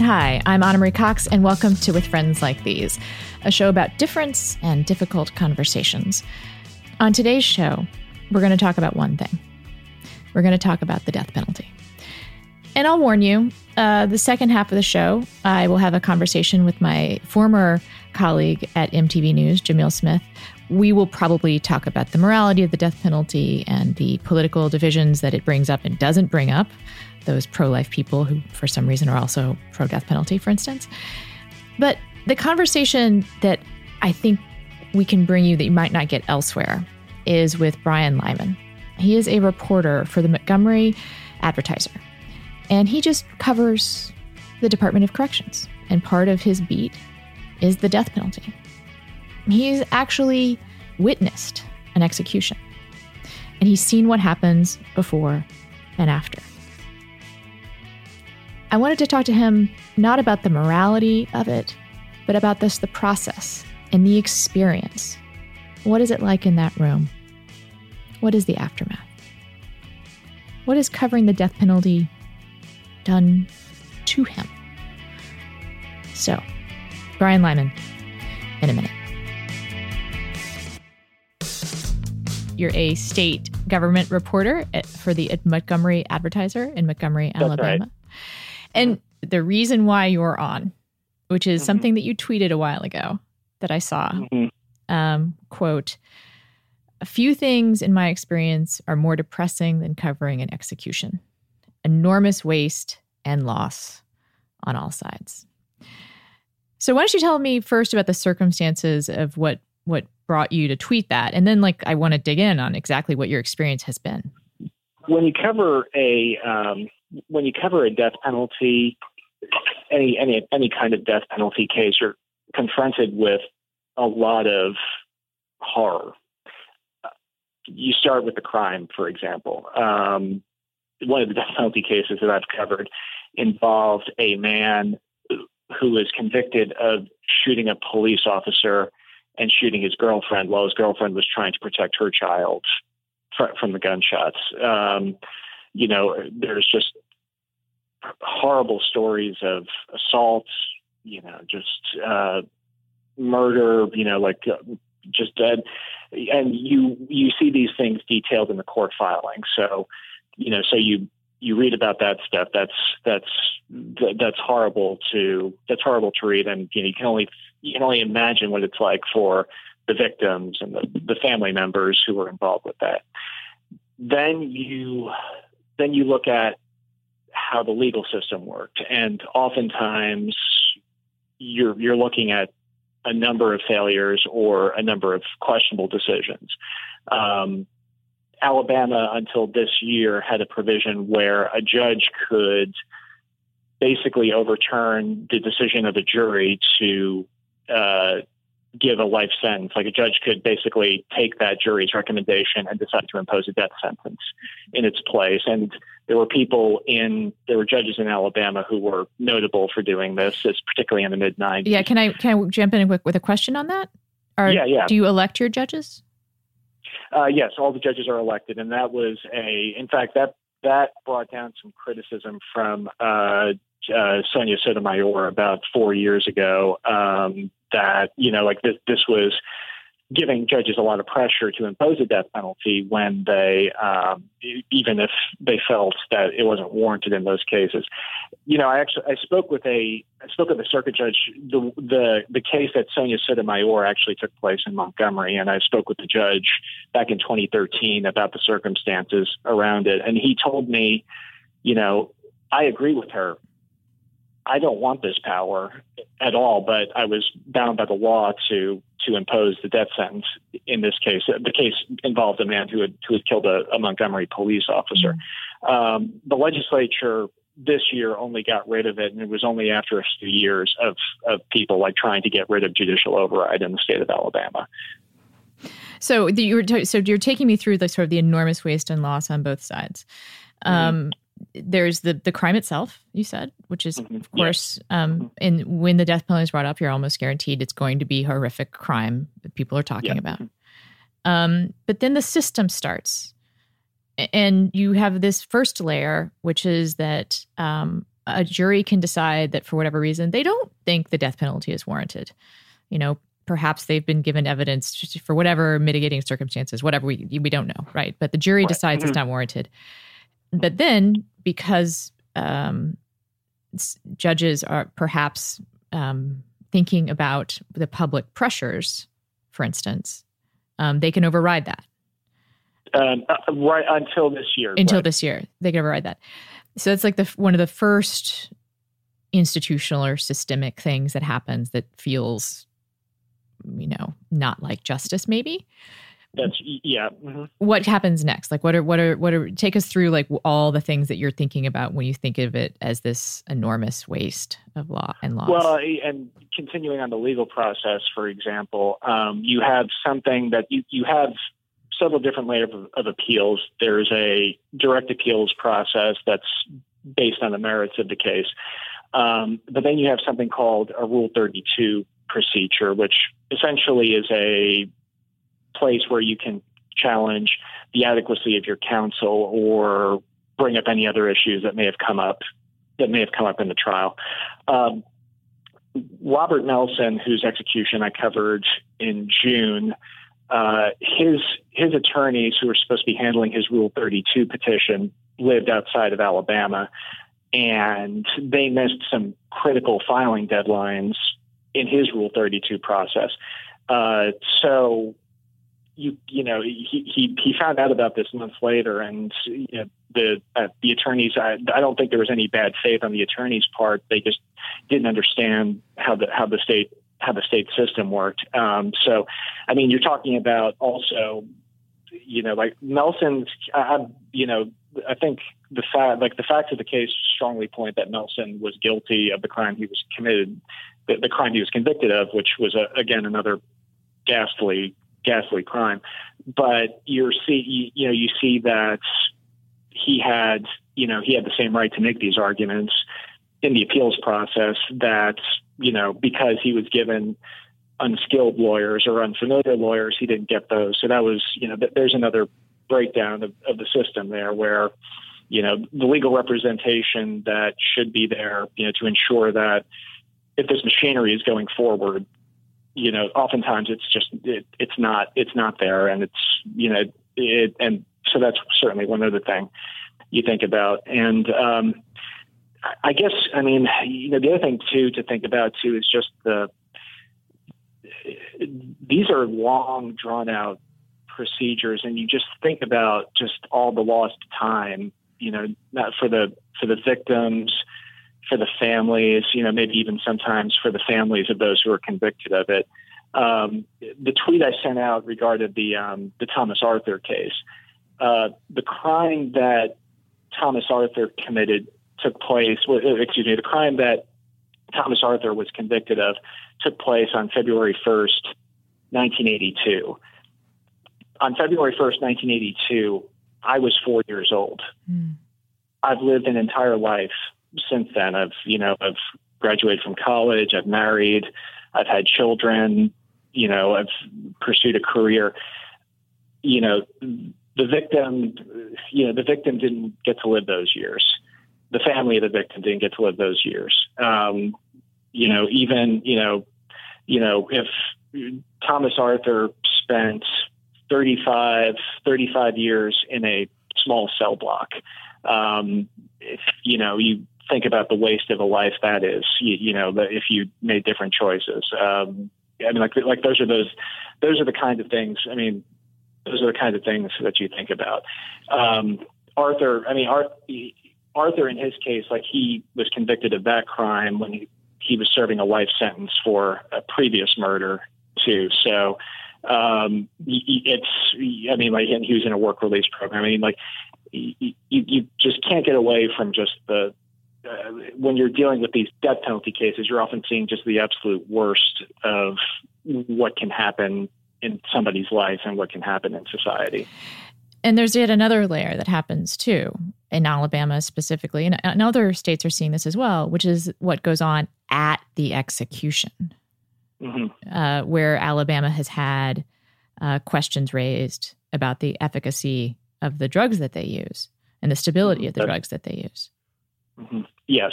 Hi, I'm Ana Marie Cox, and welcome to With Friends Like These, a show about difference and difficult conversations. On today's show, we're going to talk about one thing we're going to talk about the death penalty. And I'll warn you, uh, the second half of the show, I will have a conversation with my former colleague at MTV News, Jamil Smith. We will probably talk about the morality of the death penalty and the political divisions that it brings up and doesn't bring up. Those pro life people who, for some reason, are also pro death penalty, for instance. But the conversation that I think we can bring you that you might not get elsewhere is with Brian Lyman. He is a reporter for the Montgomery Advertiser and he just covers the Department of Corrections. And part of his beat is the death penalty. He's actually witnessed an execution, and he's seen what happens before and after. I wanted to talk to him not about the morality of it, but about this the process and the experience. What is it like in that room? What is the aftermath? What is covering the death penalty done to him. So, Brian Lyman, in a minute. You're a state government reporter at, for the Montgomery Advertiser in Montgomery, That's Alabama. Right. And the reason why you're on, which is mm-hmm. something that you tweeted a while ago that I saw, mm-hmm. um, quote, a few things in my experience are more depressing than covering an execution enormous waste and loss on all sides. So why don't you tell me first about the circumstances of what what brought you to tweet that and then like I want to dig in on exactly what your experience has been. When you cover a um, when you cover a death penalty any any any kind of death penalty case you're confronted with a lot of horror. You start with the crime, for example. Um, one of the death penalty cases that I've covered involved a man who was convicted of shooting a police officer and shooting his girlfriend while his girlfriend was trying to protect her child from the gunshots. Um, you know, there's just horrible stories of assaults, you know, just uh, murder, you know, like uh, just dead. And you you see these things detailed in the court filing. So you know, so you you read about that stuff. That's that's that's horrible to that's horrible to read, and you know, you can only you can only imagine what it's like for the victims and the, the family members who were involved with that. Then you then you look at how the legal system worked, and oftentimes you're you're looking at a number of failures or a number of questionable decisions. Um, Alabama until this year had a provision where a judge could basically overturn the decision of a jury to uh, give a life sentence. Like a judge could basically take that jury's recommendation and decide to impose a death sentence in its place. And there were people in there were judges in Alabama who were notable for doing this, particularly in the mid '90s. Yeah, can I can I jump in with, with a question on that? Or yeah, yeah. Do you elect your judges? Uh, yes, all the judges are elected, and that was a. In fact, that that brought down some criticism from uh, uh, Sonia Sotomayor about four years ago. Um, that you know, like this, this was giving judges a lot of pressure to impose a death penalty when they, um, even if they felt that it wasn't warranted in those cases. You know, I actually I spoke with a I spoke with a circuit judge. The the the case that Sonia Sotomayor actually took place in Montgomery, and I spoke with the judge back in 2013 about the circumstances around it, and he told me, you know, I agree with her. I don't want this power at all, but I was bound by the law to to impose the death sentence in this case. The case involved a man who had who had killed a, a Montgomery police officer. Um, the legislature this year only got rid of it, and it was only after a few years of of people like trying to get rid of judicial override in the state of Alabama. So the, you're t- so you're taking me through the sort of the enormous waste and loss on both sides. Mm-hmm. There's the the crime itself you said which is mm-hmm. of course yeah. um mm-hmm. and when the death penalty is brought up you're almost guaranteed it's going to be horrific crime that people are talking yeah. about um but then the system starts and you have this first layer which is that um a jury can decide that for whatever reason they don't think the death penalty is warranted you know perhaps they've been given evidence for whatever mitigating circumstances whatever we we don't know right but the jury right. decides mm-hmm. it's not warranted but then because um, judges are perhaps um, thinking about the public pressures, for instance, um, they can override that. Um, uh, right until this year. Until right. this year, they can override that. So it's like the one of the first institutional or systemic things that happens that feels, you know, not like justice, maybe. That's yeah. Mm-hmm. What happens next? Like, what are what are what are? Take us through like all the things that you're thinking about when you think of it as this enormous waste of law and laws. Well, and continuing on the legal process, for example, um, you have something that you you have several different layers of, of appeals. There's a direct appeals process that's based on the merits of the case, um, but then you have something called a Rule 32 procedure, which essentially is a place where you can challenge the adequacy of your counsel or bring up any other issues that may have come up that may have come up in the trial. Um, Robert Melson, whose execution I covered in June, uh, his his attorneys who were supposed to be handling his Rule 32 petition lived outside of Alabama, and they missed some critical filing deadlines in his Rule 32 process. Uh, so you you know he he he found out about this months later, and you know, the uh, the attorneys. I, I don't think there was any bad faith on the attorneys' part. They just didn't understand how the how the state how the state system worked. Um, so, I mean, you're talking about also, you know, like Melson's. I, you know, I think the fact like the facts of the case strongly point that Melson was guilty of the crime he was committed, the, the crime he was convicted of, which was a, again another ghastly ghastly crime. But you're see, you, know, you see that he had, you know, he had the same right to make these arguments in the appeals process that, you know, because he was given unskilled lawyers or unfamiliar lawyers, he didn't get those. So that was, you know, there's another breakdown of, of the system there where, you know, the legal representation that should be there, you know, to ensure that if this machinery is going forward, you know, oftentimes it's just it, it's not it's not there, and it's you know it, and so that's certainly one other thing you think about, and um, I guess I mean you know the other thing too to think about too is just the these are long drawn out procedures, and you just think about just all the lost time, you know, not for the for the victims for the families, you know, maybe even sometimes for the families of those who are convicted of it. Um, the tweet I sent out regarded the um, the Thomas Arthur case. Uh, the crime that Thomas Arthur committed took place. Well, excuse me, the crime that Thomas Arthur was convicted of took place on February 1st, 1982. On February 1st, 1982, I was four years old. Mm. I've lived an entire life since then. I've, you know, I've graduated from college, I've married, I've had children, you know, I've pursued a career. You know, the victim, you know, the victim didn't get to live those years. The family of the victim didn't get to live those years. Um, you know, even, you know, you know, if Thomas Arthur spent 35, 35 years in a small cell block. Um, if you know, you think about the waste of a life that is. You, you know, if you made different choices. Um, I mean, like like those are those those are the kinds of things. I mean, those are the kinds of things that you think about. Um, Arthur, I mean, Arthur in his case, like he was convicted of that crime when he, he was serving a life sentence for a previous murder too. So um, it's, I mean, like, and he was in a work release program. I mean, like, you, you just can't get away from just the, uh, when you're dealing with these death penalty cases, you're often seeing just the absolute worst of what can happen in somebody's life and what can happen in society. And there's yet another layer that happens too in Alabama specifically, and, and other states are seeing this as well, which is what goes on at the execution, mm-hmm. uh, where Alabama has had uh, questions raised about the efficacy of the drugs that they use and the stability mm-hmm. of the drugs that they use. Mm-hmm. Yes.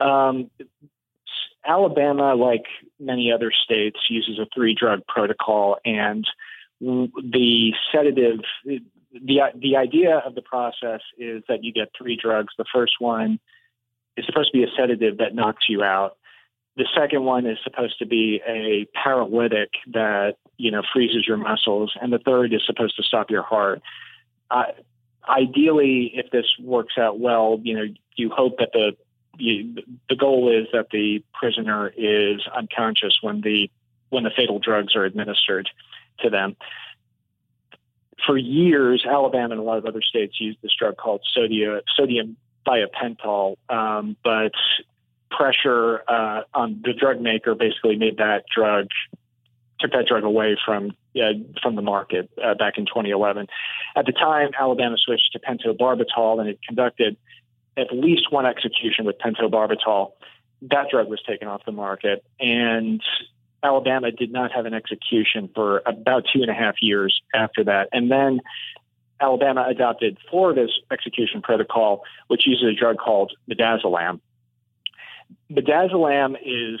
Um, Alabama, like many other states, uses a three drug protocol, and the sedative. The, the idea of the process is that you get three drugs. The first one is supposed to be a sedative that knocks you out. The second one is supposed to be a paralytic that you know freezes your muscles, and the third is supposed to stop your heart. Uh, ideally, if this works out well, you know you hope that the you, the goal is that the prisoner is unconscious when the when the fatal drugs are administered to them. For years, Alabama and a lot of other states used this drug called sodium sodium thiopental, um, but pressure uh, on the drug maker basically made that drug took that drug away from uh, from the market uh, back in 2011. At the time, Alabama switched to pentobarbital, and it conducted at least one execution with pentobarbital. That drug was taken off the market, and Alabama did not have an execution for about two and a half years after that. And then Alabama adopted Florida's execution protocol, which uses a drug called midazolam. Midazolam is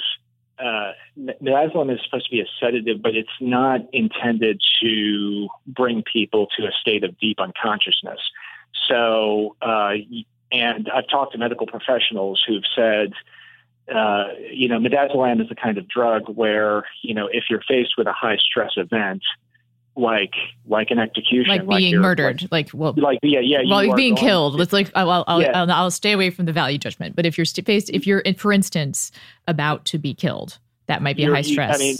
uh, midazolam is supposed to be a sedative, but it's not intended to bring people to a state of deep unconsciousness. So uh, and I've talked to medical professionals who've said, uh, you know, midazolam is the kind of drug where, you know, if you're faced with a high stress event, like like an execution, like being like murdered, like, like, well, like yeah, yeah, well, being killed. To, it's like I'll I'll, yeah. I'll, I'll, stay away from the value judgment. But if you're faced, if you're, for instance, about to be killed, that might be a high stress. I mean,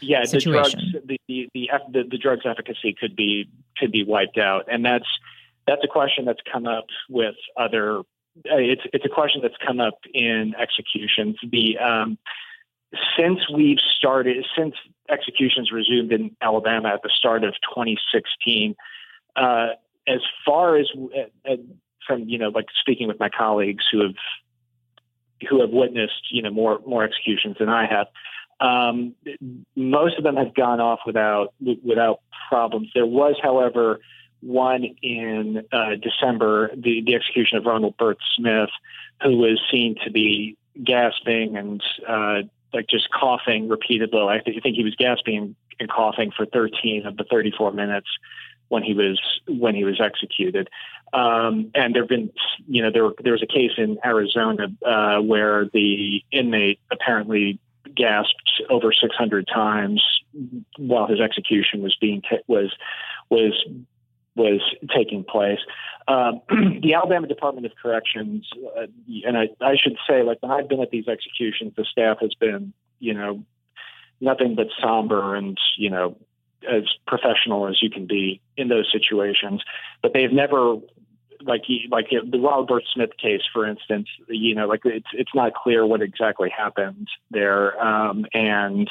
yeah, situation. the drugs, the, the the the the drug's efficacy could be could be wiped out, and that's that's a question that's come up with other. It's it's a question that's come up in executions. The um, since we've started since executions resumed in Alabama at the start of 2016, uh, as far as uh, from you know like speaking with my colleagues who have who have witnessed you know more more executions than I have. Um, most of them have gone off without without problems. There was, however, one in uh, December, the, the execution of Ronald Bert Smith, who was seen to be gasping and uh, like just coughing repeatedly. I think, I think he was gasping and coughing for 13 of the 34 minutes when he was when he was executed. Um, and there've been, you know, there there was a case in Arizona uh, where the inmate apparently gasped over 600 times while his execution was being t- was was was taking place. Um, the Alabama Department of Corrections, uh, and I, I should say, like when I've been at these executions, the staff has been, you know, nothing but somber and, you know, as professional as you can be in those situations. But they've never, like, like the Robert Smith case, for instance, you know, like it's it's not clear what exactly happened there, um, and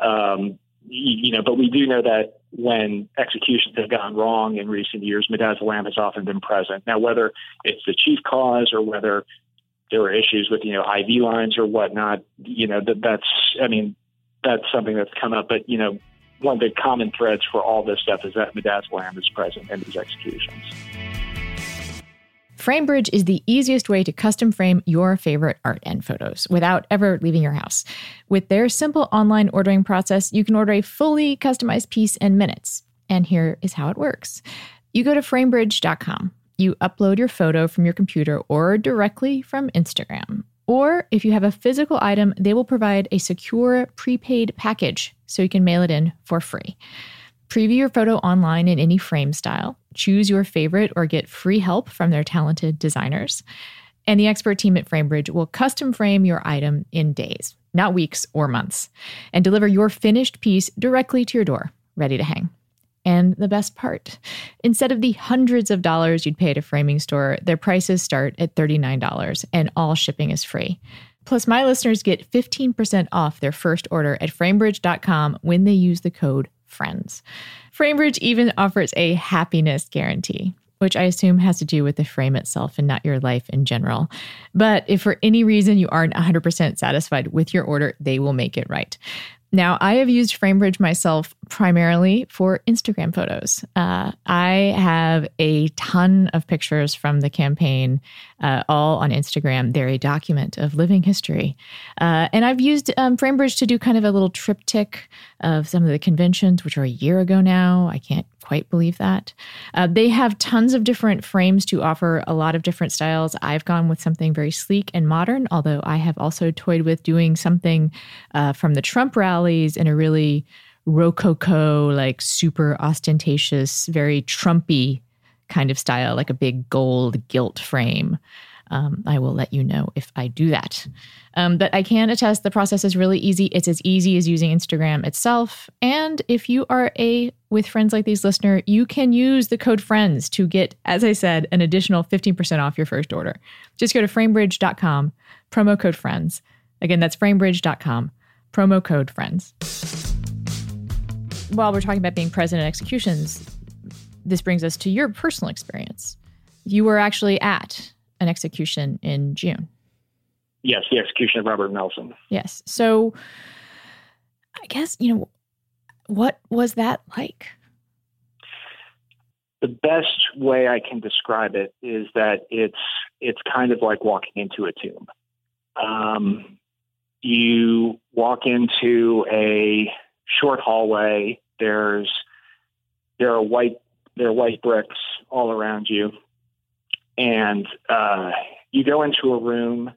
um, you know, but we do know that when executions have gone wrong in recent years, midazolam has often been present. Now, whether it's the chief cause or whether there were issues with, you know, IV lines or whatnot, you know, that, that's, I mean, that's something that's come up. But, you know, one of the common threads for all this stuff is that midazolam is present in these executions. FrameBridge is the easiest way to custom frame your favorite art and photos without ever leaving your house. With their simple online ordering process, you can order a fully customized piece in minutes. And here is how it works you go to framebridge.com, you upload your photo from your computer or directly from Instagram. Or if you have a physical item, they will provide a secure prepaid package so you can mail it in for free. Preview your photo online in any frame style, choose your favorite, or get free help from their talented designers. And the expert team at FrameBridge will custom frame your item in days, not weeks or months, and deliver your finished piece directly to your door, ready to hang. And the best part instead of the hundreds of dollars you'd pay at a framing store, their prices start at $39 and all shipping is free. Plus, my listeners get 15% off their first order at framebridge.com when they use the code FRIENDS. Framebridge even offers a happiness guarantee which I assume has to do with the frame itself and not your life in general. But if for any reason you aren't 100% satisfied with your order, they will make it right. Now, I have used FrameBridge myself primarily for Instagram photos. Uh, I have a ton of pictures from the campaign, uh, all on Instagram. They're a document of living history. Uh, and I've used um, FrameBridge to do kind of a little triptych of some of the conventions, which are a year ago now. I can't quite believe that. Uh, they have tons of different frames to offer a lot of different styles. I've gone with something very sleek and modern, although I have also toyed with doing something uh, from the Trump rallies in a really rococo, like super ostentatious, very Trumpy kind of style, like a big gold gilt frame. Um, I will let you know if I do that. Um, but I can attest the process is really easy. It's as easy as using Instagram itself. And if you are a with friends like these listener, you can use the code FRIENDS to get, as I said, an additional 15% off your first order. Just go to framebridge.com, promo code FRIENDS. Again, that's framebridge.com, promo code FRIENDS. While we're talking about being present at executions, this brings us to your personal experience. You were actually at an execution in June. Yes, the execution of Robert Melson. Yes. So I guess, you know, what was that like? The best way I can describe it is that it's it's kind of like walking into a tomb. Um, you walk into a short hallway. There's there are white there are white bricks all around you and uh, you go into a room.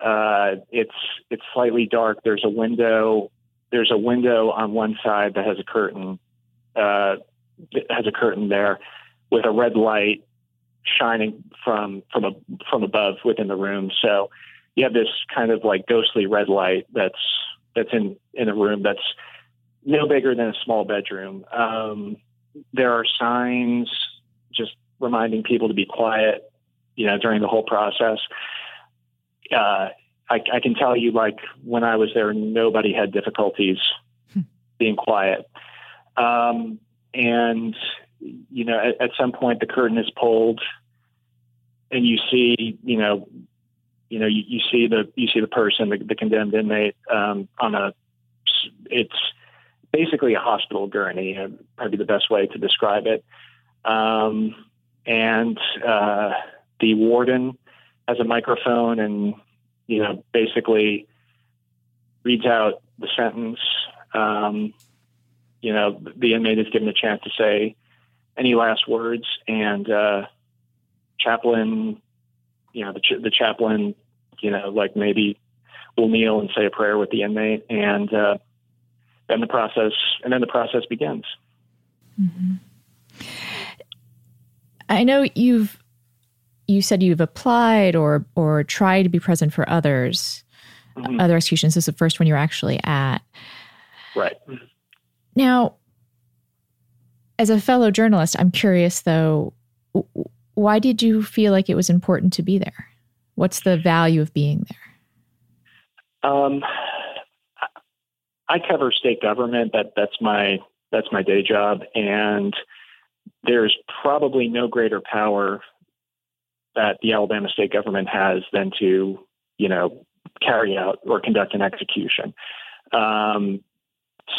Uh, it's it's slightly dark. There's a window. There's a window on one side that has a curtain. Uh, has a curtain there with a red light shining from from a, from above within the room. So you have this kind of like ghostly red light that's that's in in a room that's no bigger than a small bedroom. Um, there are signs just reminding people to be quiet, you know, during the whole process. Uh, I, I, can tell you, like when I was there, nobody had difficulties hmm. being quiet. Um, and you know, at, at, some point, the curtain is pulled, and you see, you know, you know, you, you see the you see the person, the, the condemned inmate, um, on a. It's basically a hospital gurney. Uh, probably the best way to describe it. Um, and uh, the warden has a microphone and you know basically reads out the sentence. Um, you know, the inmate is given a chance to say any last words, and uh, chaplain, you know, the, ch- the chaplain, you know, like maybe will kneel and say a prayer with the inmate, and uh, then the process, and then the process begins. Mm-hmm. I know you've you said you've applied or or tried to be present for others, mm-hmm. other executions. This is the first one you're actually at. Right. Now, as a fellow journalist, I'm curious though, why did you feel like it was important to be there? What's the value of being there? Um, I cover state government. That that's my that's my day job, and there's probably no greater power that the Alabama state government has than to, you know, carry out or conduct an execution. Um,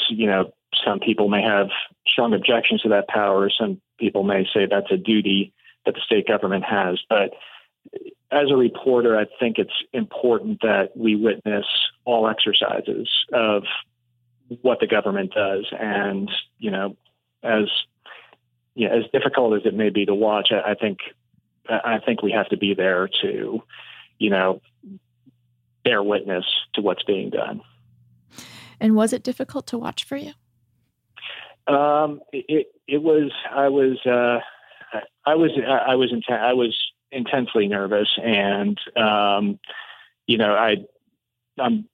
you know, some people may have strong objections to that power. Some people may say that's a duty that the state government has. But as a reporter, I think it's important that we witness all exercises of what the government does, and you know, as you know, as difficult as it may be to watch, I, I think I think we have to be there to, you know, bear witness to what's being done. And was it difficult to watch for you? Um, it it was. I was. Uh, I was. I was. Inten- I was intensely nervous, and um, you know, I. I'm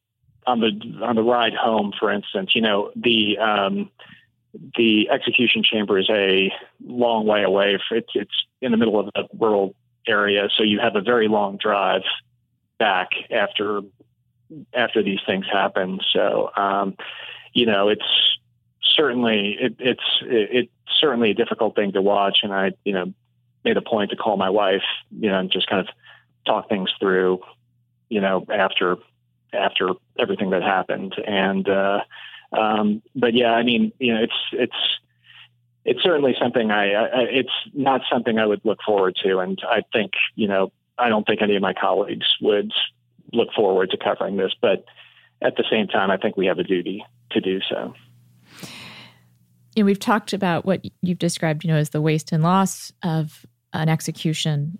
on the on the ride home, for instance. You know, the um, the execution chamber is a long way away. It's it's in the middle of a rural area, so you have a very long drive back after after these things happen. So, um, you know, it's certainly it, it's it, it's certainly a difficult thing to watch, and I you know made a point to call my wife, you know, and just kind of talk things through, you know, after after everything that happened, and uh, um, but yeah, I mean, you know, it's it's it's certainly something I, I it's not something I would look forward to, and I think you know I don't think any of my colleagues would look forward to covering this, but at the same time, I think we have a duty to do so. You know, we've talked about what you've described, you know, as the waste and loss of an execution,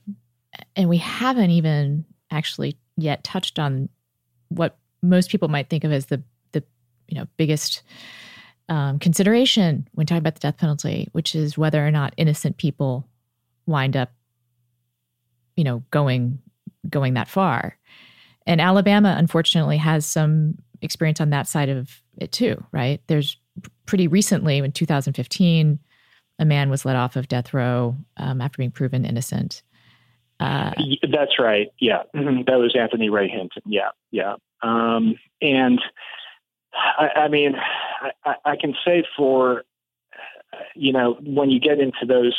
and we haven't even actually yet touched on what most people might think of as the the you know biggest um, consideration when talking about the death penalty, which is whether or not innocent people wind up, you know, going going that far. And Alabama, unfortunately, has some experience on that side of it too, right? There's pretty recently, in 2015, a man was let off of death row um, after being proven innocent. Uh, That's right. Yeah, that was Anthony Ray Hinton. Yeah, yeah. Um, and I, I mean, I, I, can say for you know when you get into those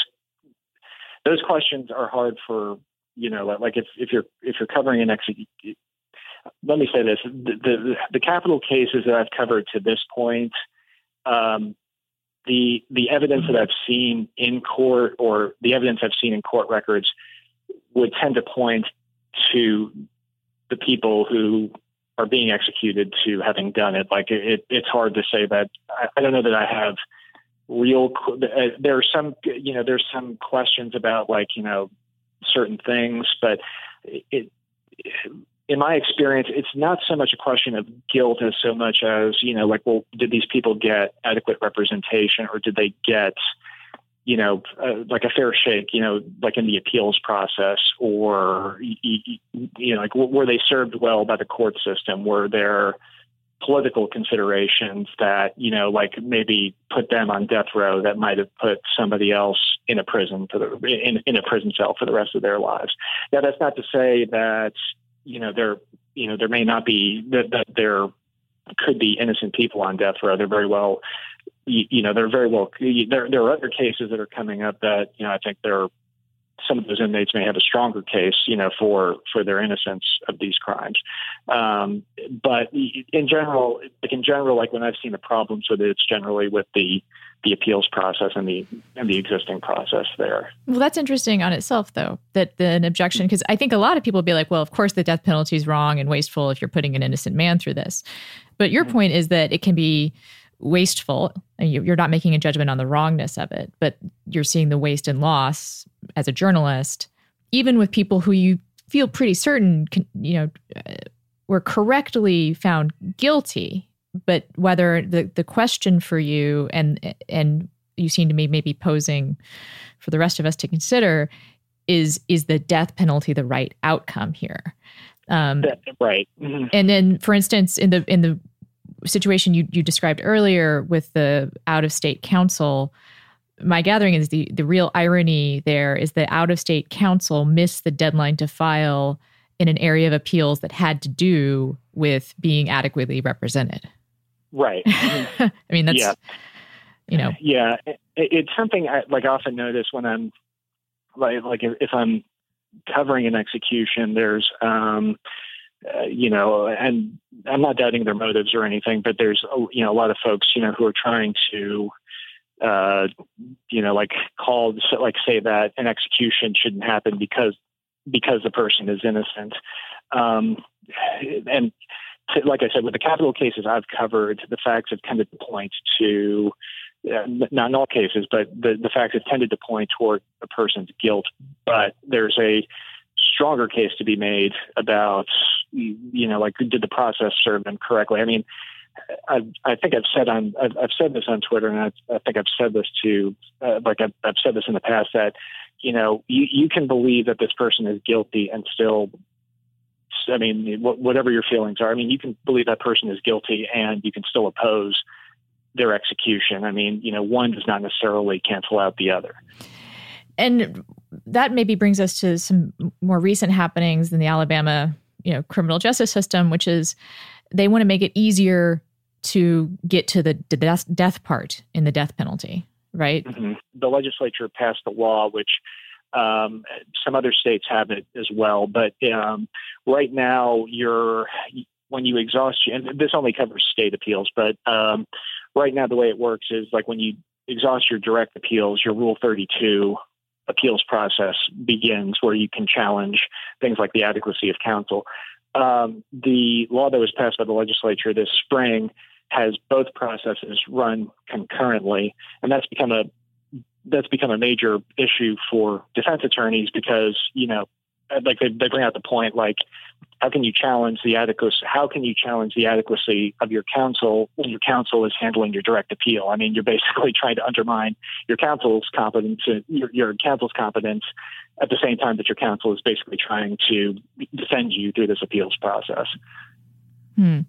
those questions are hard for you know like if if you're if you're covering an execution let me say this: the, the, the capital cases that I've covered to this point, um, the the evidence that I've seen in court or the evidence I've seen in court records would tend to point to the people who are being executed to having done it. Like it, it's hard to say that. I, I don't know that I have real. Uh, there are some, you know, there's some questions about like you know certain things, but it, in my experience, it's not so much a question of guilt as so much as, you know, like, well, did these people get adequate representation or did they get, you know, uh, like a fair shake, you know, like in the appeals process or, you, know, like were they served well by the court system? Were there political considerations that, you know, like maybe put them on death row that might have put somebody else in a prison for the, in, in a prison cell for the rest of their lives. Now, that's not to say that, you know, there, you know, there may not be that, that there could be innocent people on death row. They're very well, you, you know, they're very well. There, there are other cases that are coming up that you know I think there are some of those inmates may have a stronger case, you know, for for their innocence of these crimes. Um, but in general, like in general, like when I've seen the problems with it, it's generally with the the appeals process and the and the existing process there. Well, that's interesting on itself, though. That the, an objection, because I think a lot of people would be like, "Well, of course, the death penalty is wrong and wasteful if you're putting an innocent man through this." But your mm-hmm. point is that it can be wasteful. And You're not making a judgment on the wrongness of it, but you're seeing the waste and loss as a journalist, even with people who you feel pretty certain, you know, uh, were correctly found guilty but whether the the question for you and and you seem to me maybe posing for the rest of us to consider is is the death penalty the right outcome here um, right mm-hmm. and then for instance in the in the situation you you described earlier with the out of state counsel my gathering is the the real irony there is that out of state counsel missed the deadline to file in an area of appeals that had to do with being adequately represented Right. I mean, that's, yeah. you know. Yeah. It, it's something I like often notice when I'm like, like if I'm covering an execution, there's, um, uh, you know, and I'm not doubting their motives or anything, but there's, you know, a lot of folks, you know, who are trying to, uh, you know, like called, like say that an execution shouldn't happen because because the person is innocent. Um, and to, like I said, with the capital cases I've covered, the facts have tended to point to, uh, not in all cases, but the, the facts have tended to point toward a person's guilt. But there's a stronger case to be made about, you know, like did the process serve them correctly? I mean, I, I think I've said on I've, I've said this on Twitter, and I, I think I've said this to uh, like I've, I've said this in the past that you know you, you can believe that this person is guilty and still I mean, whatever your feelings are, I mean, you can believe that person is guilty and you can still oppose their execution. I mean, you know, one does not necessarily cancel out the other. And that maybe brings us to some more recent happenings in the Alabama, you know, criminal justice system, which is they want to make it easier to get to the death, part in the death penalty, right? Mm-hmm. The legislature passed a law which um, some other states have it as well, but um, right now you're when you exhaust and this only covers state appeals, but um, right now the way it works is like when you exhaust your direct appeals, your Rule 32 appeals process begins where you can challenge things like the adequacy of counsel. Um, the law that was passed by the legislature this spring has both processes run concurrently, and that's become a that's become a major issue for defense attorneys because you know Uh, like they, they bring out the point like how can you challenge the adequacy how can you challenge the adequacy of your counsel when your counsel is handling your direct appeal? I mean you're basically trying to undermine your counsel's competence uh, your, your counsel's competence at the same time that your counsel is basically trying to defend you through this appeals process Hmm.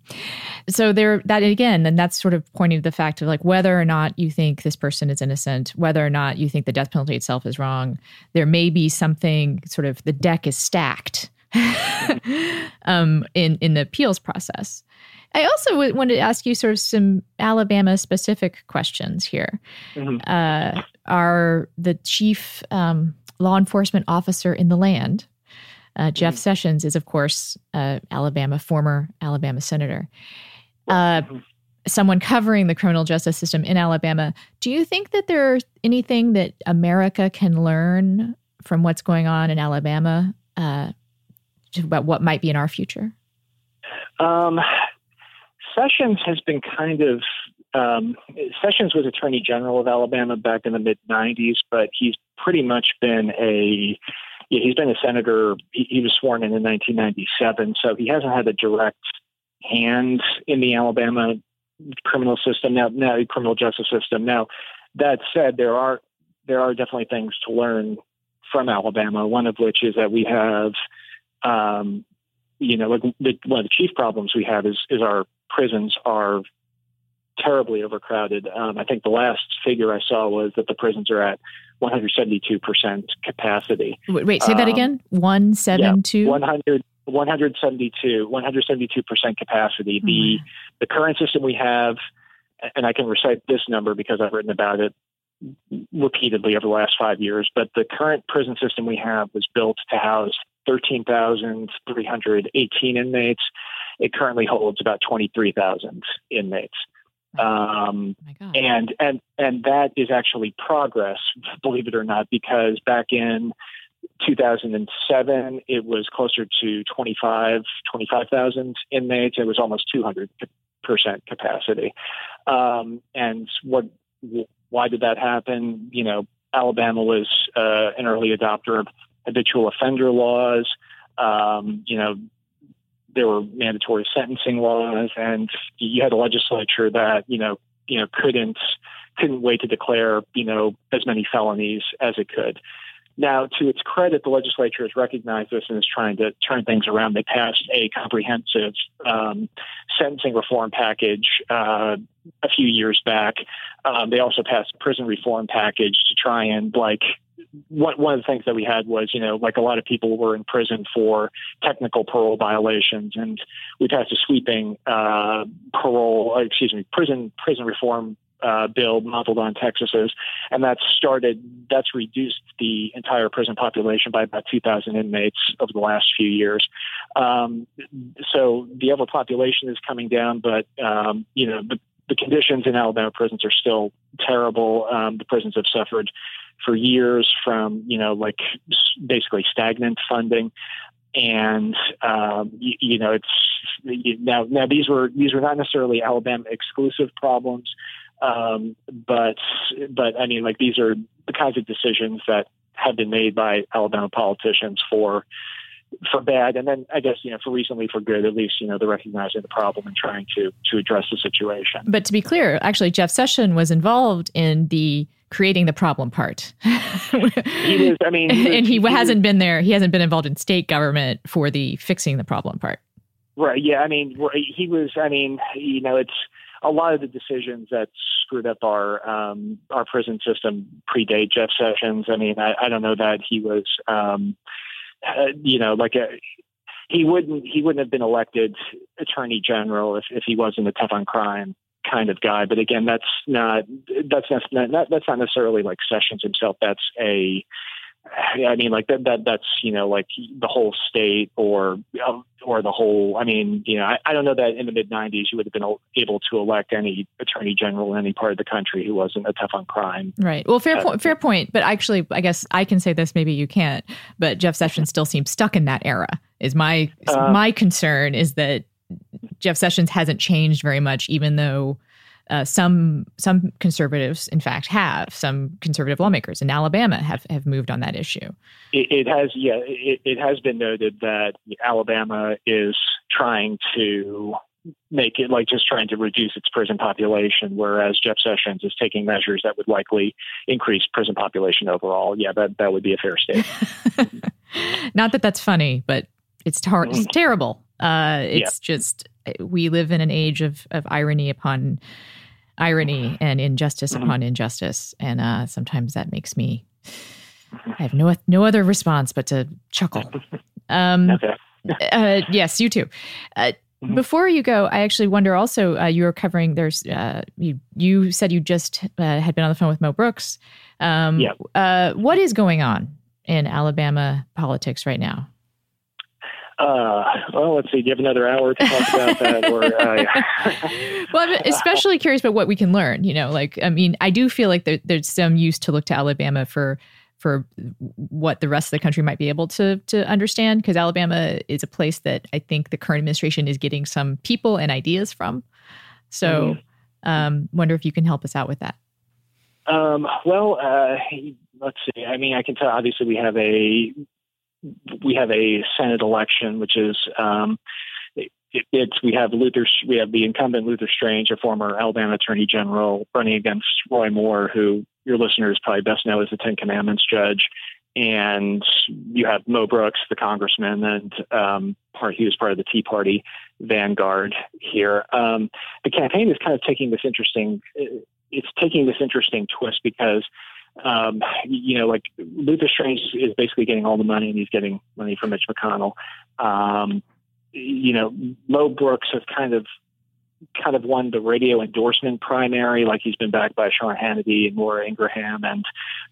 So there, that again, then that's sort of pointing to the fact of like whether or not you think this person is innocent, whether or not you think the death penalty itself is wrong, there may be something sort of the deck is stacked um, in in the appeals process. I also w- wanted to ask you sort of some Alabama specific questions here. Mm-hmm. Uh, are the chief um, law enforcement officer in the land uh, Jeff mm-hmm. Sessions is, of course, uh, Alabama, former Alabama senator. Uh, mm-hmm. Someone covering the criminal justice system in Alabama. Do you think that there's anything that America can learn from what's going on in Alabama uh, about what might be in our future? Um, Sessions has been kind of um, Sessions was Attorney General of Alabama back in the mid '90s, but he's pretty much been a he's been a senator. He, he was sworn in in 1997, so he hasn't had a direct hand in the Alabama criminal system now, now criminal justice system. Now, that said, there are there are definitely things to learn from Alabama. One of which is that we have, um, you know, like the, one of the chief problems we have is is our prisons are terribly overcrowded. Um, I think the last figure I saw was that the prisons are at 172% capacity. Wait, wait say um, that again? 172? Yeah, 100, 172, 172% capacity. Mm-hmm. The, the current system we have, and I can recite this number because I've written about it repeatedly over the last five years, but the current prison system we have was built to house 13,318 inmates. It currently holds about 23,000 inmates. Um, oh and and and that is actually progress, believe it or not, because back in 2007 it was closer to 25 25,000 inmates. It was almost 200 percent capacity. Um, and what why did that happen? You know, Alabama was uh, an early adopter of habitual offender laws. Um, you know, there were mandatory sentencing laws, and you had a legislature that you know you know couldn't couldn't wait to declare you know as many felonies as it could. Now, to its credit, the legislature has recognized this and is trying to turn things around. They passed a comprehensive um, sentencing reform package uh, a few years back. Um, they also passed a prison reform package to try and like one, one of the things that we had was, you know, like a lot of people were in prison for technical parole violations, and we passed a sweeping uh, parole, uh, excuse me, prison prison reform uh, bill modeled on Texas's, and that's started. That's reduced the entire prison population by about 2,000 inmates over the last few years. Um, so the overpopulation is coming down, but um, you know, but the conditions in Alabama prisons are still terrible. Um, the prisons have suffered for years from you know like basically stagnant funding and um, you, you, know it's you, now now these were these were not necessarily Alabama exclusive problems, um, but but I mean like these are the kinds of decisions that have been made by Alabama politicians for for bad, and then I guess you know for recently for good. At least you know they're recognizing the problem and trying to to address the situation. But to be clear, actually, Jeff Sessions was involved in the creating the problem part. he is. I mean, he and he, he hasn't been there. He hasn't been involved in state government for the fixing the problem part. Right. Yeah. I mean, he was. I mean, you know, it's a lot of the decisions that screwed up our um, our prison system predate Jeff Sessions. I mean, I, I don't know that he was. Um, uh, you know, like a, he wouldn't he wouldn't have been elected attorney general if, if he wasn't a tough on crime kind of guy. But again, that's not that's not that's not necessarily like Sessions himself. That's a I mean, like that, that, that's, you know, like the whole state or, or the whole, I mean, you know, I, I don't know that in the mid 90s you would have been able to elect any attorney general in any part of the country who wasn't a tough on crime. Right. Well, fair uh, point, fair point. But actually, I guess I can say this, maybe you can't, but Jeff Sessions still seems stuck in that era is my, uh, my concern is that Jeff Sessions hasn't changed very much, even though uh, some some conservatives, in fact, have some conservative lawmakers in Alabama have have moved on that issue. It, it has, yeah, it, it has been noted that Alabama is trying to make it like just trying to reduce its prison population, whereas Jeff Sessions is taking measures that would likely increase prison population overall. Yeah, that that would be a fair statement. Not that that's funny, but it's, tar- it's mm. terrible. Uh, it's yeah. just we live in an age of of irony upon irony and injustice mm-hmm. upon injustice, and uh, sometimes that makes me. I have no no other response but to chuckle. Um, okay. uh, yes, you too. Uh, mm-hmm. Before you go, I actually wonder. Also, uh, you were covering. There's uh, you. You said you just uh, had been on the phone with Mo Brooks. Um, yeah. Uh, what is going on in Alabama politics right now? Uh, well, let's see. Do you have another hour to talk about that? Or, uh, well, I'm especially curious about what we can learn. You know, like I mean, I do feel like there, there's some use to look to Alabama for for what the rest of the country might be able to to understand because Alabama is a place that I think the current administration is getting some people and ideas from. So, mm-hmm. um, wonder if you can help us out with that. Um, well, uh, let's see. I mean, I can tell. Obviously, we have a we have a Senate election, which is um, it, it's we have Luther we have the incumbent Luther Strange, a former Alabama Attorney General, running against Roy Moore, who your listeners probably best know as the Ten Commandments judge, and you have Mo Brooks, the congressman, and um, part he was part of the Tea Party vanguard here. Um, the campaign is kind of taking this interesting. It's taking this interesting twist because um, you know, like Luther Strange is basically getting all the money, and he's getting money from Mitch McConnell. Um, you know, Mo Brooks has kind of kind of won the radio endorsement primary, like he's been backed by Sean Hannity and Laura Ingraham, and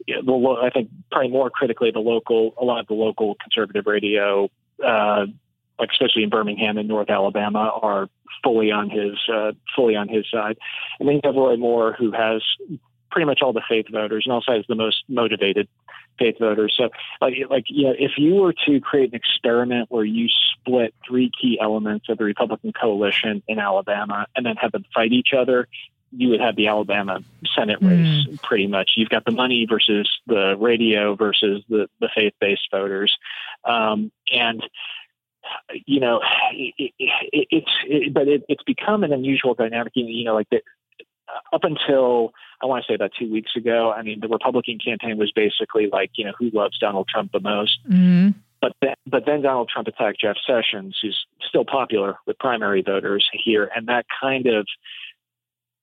you know, the, I think probably more critically, the local, a lot of the local conservative radio, uh, like especially in Birmingham and North Alabama, are fully on his uh, fully on his side. And then you have Roy Moore, who has pretty much all the faith voters and also has the most motivated faith voters. So, like, like you know, if you were to create an experiment where you split three key elements of the Republican coalition in Alabama and then have them fight each other, you would have the Alabama Senate race mm. pretty much. You've got the money versus the radio versus the, the faith based voters. Um, and you know, it, it, it's it, but it's become an unusual dynamic. You know, like the, up until I want to say about two weeks ago, I mean, the Republican campaign was basically like, you know, who loves Donald Trump the most? Mm-hmm. But then, but then Donald Trump attacked Jeff Sessions, who's still popular with primary voters here, and that kind of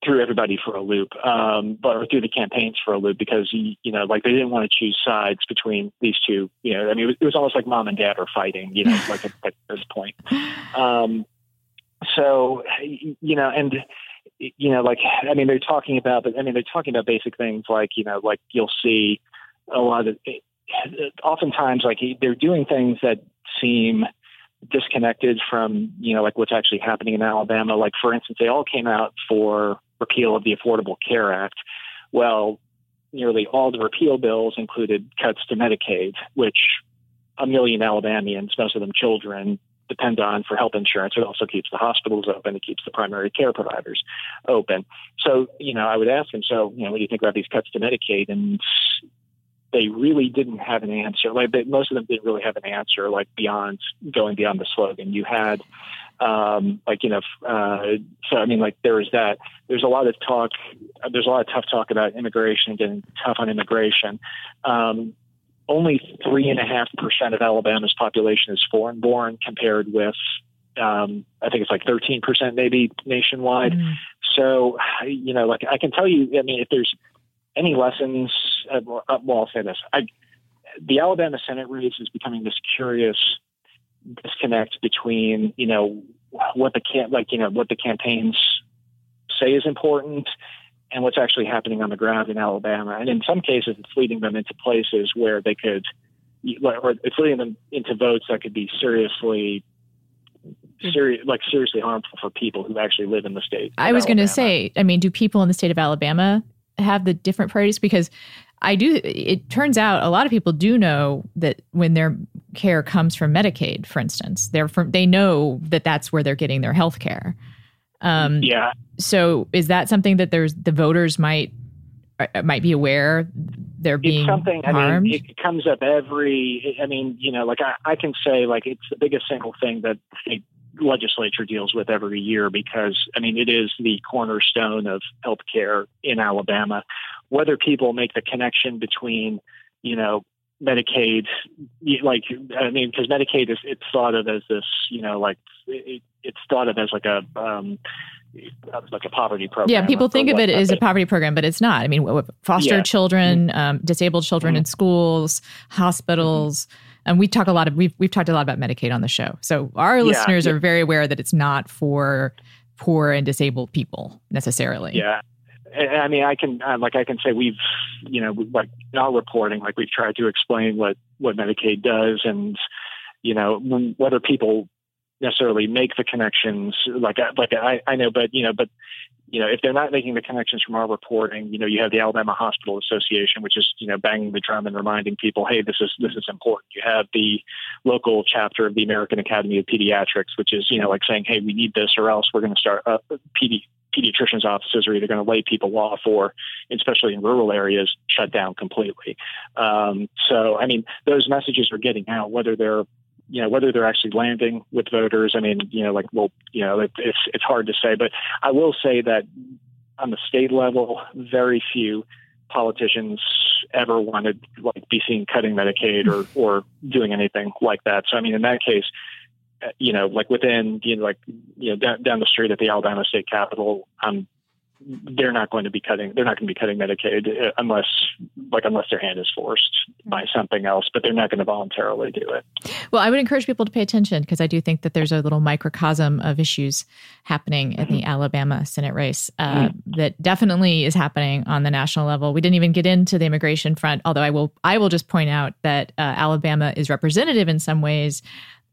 threw everybody for a loop, um, but or threw the campaigns for a loop because he, you know, like they didn't want to choose sides between these two. You know, I mean, it was, it was almost like mom and dad are fighting. You know, like at, at this point. Um, so, you know, and you know, like I mean, they're talking about, but I mean, they're talking about basic things like you know, like you'll see a lot of, oftentimes like they're doing things that seem disconnected from you know like what's actually happening in Alabama. Like for instance, they all came out for repeal of the Affordable Care Act. Well, nearly all the repeal bills included cuts to Medicaid, which a million Alabamians, most of them children, depend on for health insurance. It also keeps the hospitals open. It keeps the primary care providers open. So, you know, I would ask him, so, you know, what do you think about these cuts to Medicaid? And they really didn't have an answer. Like they, most of them didn't really have an answer, like beyond going beyond the slogan. You had, um, like you know, uh, so I mean, like there is that. There's a lot of talk. There's a lot of tough talk about immigration, getting tough on immigration. Um, only three and a half percent of Alabama's population is foreign born, compared with um, I think it's like 13 percent maybe nationwide. Mm. So, you know, like I can tell you, I mean, if there's any lessons, uh, well, I'll say this: I, the Alabama Senate race is becoming this curious disconnect between, you know, what the can like, you know, what the campaigns say is important and what's actually happening on the ground in Alabama. And in some cases, it's leading them into places where they could, or it's leading them into votes that could be seriously, hmm. serious, like seriously harmful for people who actually live in the state. I was going to say, I mean, do people in the state of Alabama have the different priorities? Because I do. It turns out a lot of people do know that when their care comes from Medicaid, for instance, they're from, they know that that's where they're getting their health care. Um, yeah. So is that something that there's the voters might uh, might be aware they're being it's something, harmed? I mean, it comes up every. I mean, you know, like I, I can say, like it's the biggest single thing that the legislature deals with every year because I mean, it is the cornerstone of health care in Alabama. Whether people make the connection between, you know, Medicaid, like I mean, because Medicaid is it's thought of as this, you know, like it, it's thought of as like a um, like a poverty program. Yeah, people think of it as a poverty program, but it's not. I mean, foster yeah. children, mm-hmm. um, disabled children mm-hmm. in schools, hospitals. Mm-hmm. And we talk a lot of we've we've talked a lot about Medicaid on the show, so our yeah, listeners yeah. are very aware that it's not for poor and disabled people necessarily. Yeah, I mean, I can like I can say we've, you know, like not reporting, like we've tried to explain what what Medicaid does, and you know whether people necessarily make the connections. Like like I I know, but you know, but you know, if they're not making the connections from our reporting, you know, you have the Alabama Hospital Association, which is, you know, banging the drum and reminding people, hey, this is this is important. You have the local chapter of the American Academy of Pediatrics, which is, you know, like saying, hey, we need this, or else we're going to start uh, PD, pediatricians' offices are either going to lay people off or, especially in rural areas, shut down completely. Um, so, I mean, those messages are getting out, whether they're you know whether they're actually landing with voters. I mean, you know, like well, you know, it, it's it's hard to say, but I will say that on the state level, very few politicians ever wanted like be seen cutting Medicaid or or doing anything like that. So I mean, in that case, you know, like within you know, like you know down, down the street at the Alabama State Capitol, I'm they're not going to be cutting they're not going to be cutting medicaid uh, unless like unless their hand is forced by mm-hmm. something else but they're not going to voluntarily do it well i would encourage people to pay attention because i do think that there's a little microcosm of issues happening in mm-hmm. the alabama senate race uh, mm-hmm. that definitely is happening on the national level we didn't even get into the immigration front although i will i will just point out that uh, alabama is representative in some ways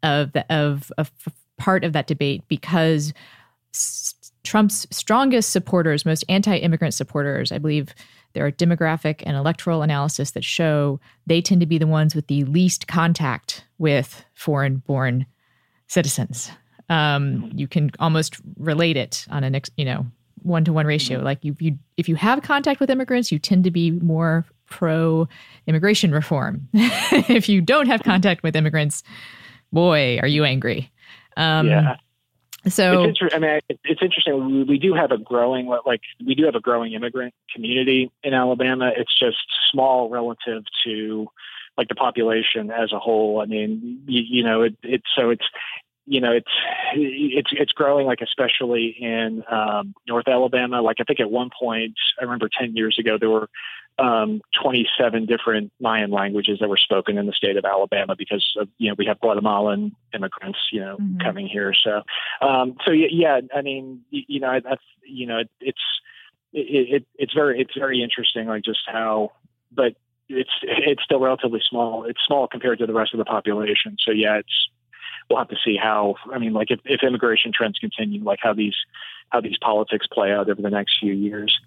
of the of, of part of that debate because Trump's strongest supporters, most anti immigrant supporters, I believe there are demographic and electoral analysis that show they tend to be the ones with the least contact with foreign born citizens. Um, you can almost relate it on a you know one to one ratio. Like you, you, if you have contact with immigrants, you tend to be more pro immigration reform. if you don't have contact with immigrants, boy, are you angry. Um, yeah. So it's inter- I mean, it's interesting. We, do have a growing, like we do have a growing immigrant community in Alabama. It's just small relative to like the population as a whole. I mean, you, you know, it, it's so it's you know it's it's it's growing like especially in um, North Alabama. Like I think at one point, I remember ten years ago there were um, 27 different Mayan languages that were spoken in the state of Alabama because of, you know we have Guatemalan immigrants you know mm-hmm. coming here. So um, so yeah, I mean you know that's you know it, it's it, it, it's very it's very interesting like just how but it's it's still relatively small. It's small compared to the rest of the population. So yeah, it's we'll have to see how. I mean, like if, if immigration trends continue, like how these how these politics play out over the next few years.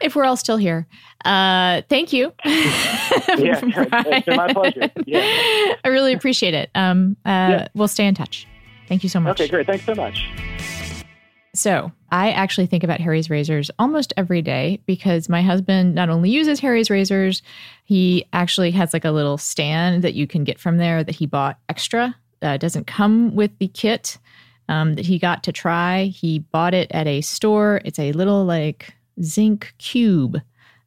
If we're all still here, uh, thank you. yeah, it's been my pleasure. Yeah. I really appreciate it. Um, uh, yeah. We'll stay in touch. Thank you so much. Okay, great. Thanks so much. So, I actually think about Harry's razors almost every day because my husband not only uses Harry's razors, he actually has like a little stand that you can get from there that he bought extra. Uh, doesn't come with the kit um, that he got to try. He bought it at a store. It's a little like zinc cube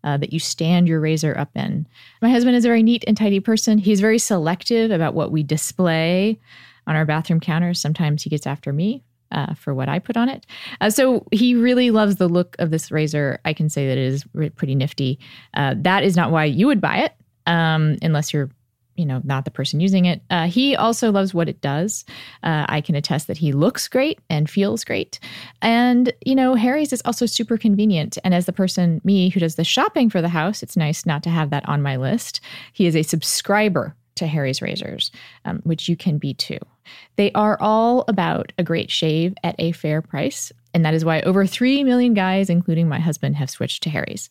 uh, that you stand your razor up in. My husband is a very neat and tidy person. He's very selective about what we display on our bathroom counters. Sometimes he gets after me uh, for what I put on it. Uh, so he really loves the look of this razor. I can say that it is pretty nifty. Uh, that is not why you would buy it, um, unless you're you know not the person using it. Uh, he also loves what it does. Uh, i can attest that he looks great and feels great. And you know harry's is also super convenient. And as the person me who does the shopping for the house it's nice not to have that on my list. He is a subscriber to Harry's razors, um, which you can be too. They are all about a great shave at a fair price, and that is why over 3 million guys, including my husband, have switched to Harry's.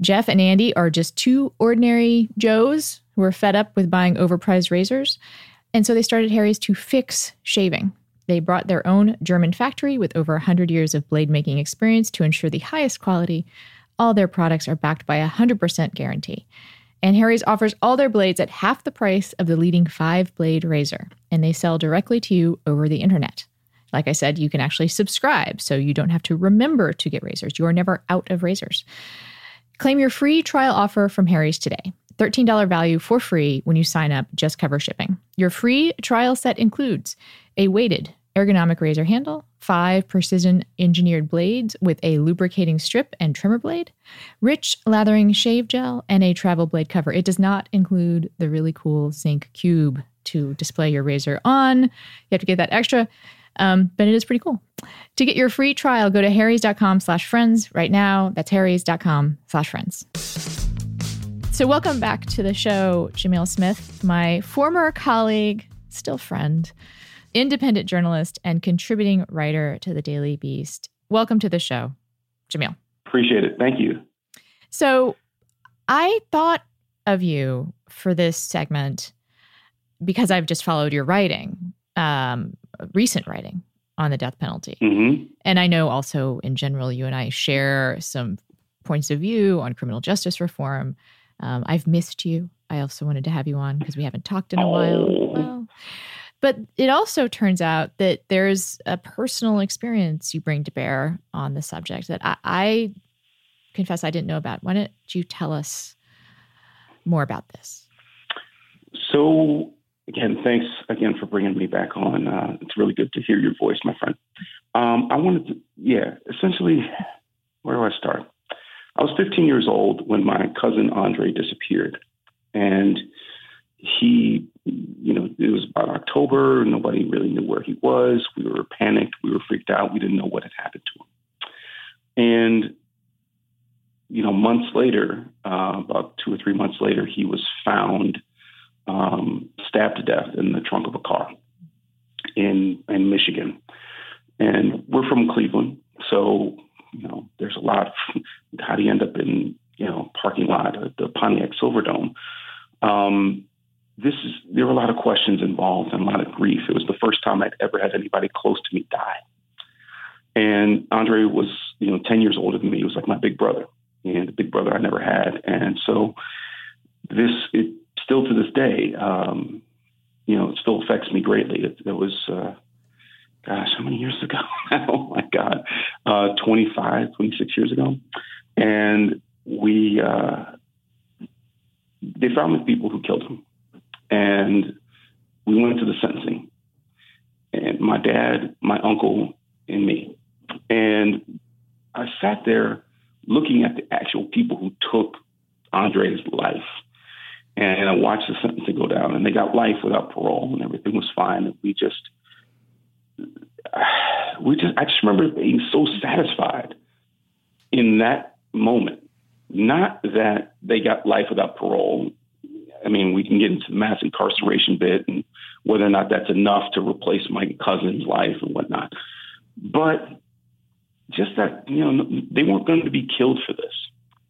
Jeff and Andy are just two ordinary Joes who are fed up with buying overpriced razors, and so they started Harry's to fix shaving. They brought their own German factory with over 100 years of blade making experience to ensure the highest quality. All their products are backed by a 100% guarantee. And Harry's offers all their blades at half the price of the leading five blade razor, and they sell directly to you over the internet. Like I said, you can actually subscribe, so you don't have to remember to get razors. You are never out of razors. Claim your free trial offer from Harry's today. $13 value for free when you sign up, just cover shipping. Your free trial set includes a weighted ergonomic razor handle, five precision engineered blades with a lubricating strip and trimmer blade, rich lathering shave gel, and a travel blade cover. It does not include the really cool zinc cube to display your razor on. You have to get that extra, um, but it is pretty cool. To get your free trial, go to harrys.com slash friends right now. That's harrys.com slash friends. So welcome back to the show, Jamil Smith, my former colleague, still friend independent journalist and contributing writer to the Daily Beast. Welcome to the show, Jamil. Appreciate it. Thank you. So, I thought of you for this segment because I've just followed your writing, um, recent writing on the death penalty. Mm-hmm. And I know also in general, you and I share some points of view on criminal justice reform. Um, I've missed you. I also wanted to have you on because we haven't talked in a oh. while. Well, but it also turns out that there's a personal experience you bring to bear on the subject that I, I confess I didn't know about. Why don't you tell us more about this? So, again, thanks again for bringing me back on. Uh, it's really good to hear your voice, my friend. Um, I wanted to, yeah, essentially, where do I start? I was 15 years old when my cousin Andre disappeared. And he, you know, it was about October. Nobody really knew where he was. We were panicked. We were freaked out. We didn't know what had happened to him. And, you know, months later, uh, about two or three months later, he was found um, stabbed to death in the trunk of a car in in Michigan. And we're from Cleveland, so you know, there's a lot. Of, how do you end up in you know parking lot at the Pontiac Silverdome? Um, this is there were a lot of questions involved and a lot of grief. It was the first time I'd ever had anybody close to me die. And Andre was, you know, 10 years older than me. He was like my big brother and a big brother I never had. And so this, it still to this day, um, you know, it still affects me greatly. It, it was, uh, gosh, how many years ago? oh my God, uh, 25, 26 years ago. And we, uh, they found the people who killed him and we went to the sentencing. And my dad, my uncle, and me. And I sat there looking at the actual people who took Andre's life. And I watched the sentencing go down, and they got life without parole, and everything was fine. And we just, we just, I just remember being so satisfied in that moment. Not that they got life without parole I mean, we can get into the mass incarceration bit and whether or not that's enough to replace my cousin's life and whatnot. But just that, you know, they weren't going to be killed for this.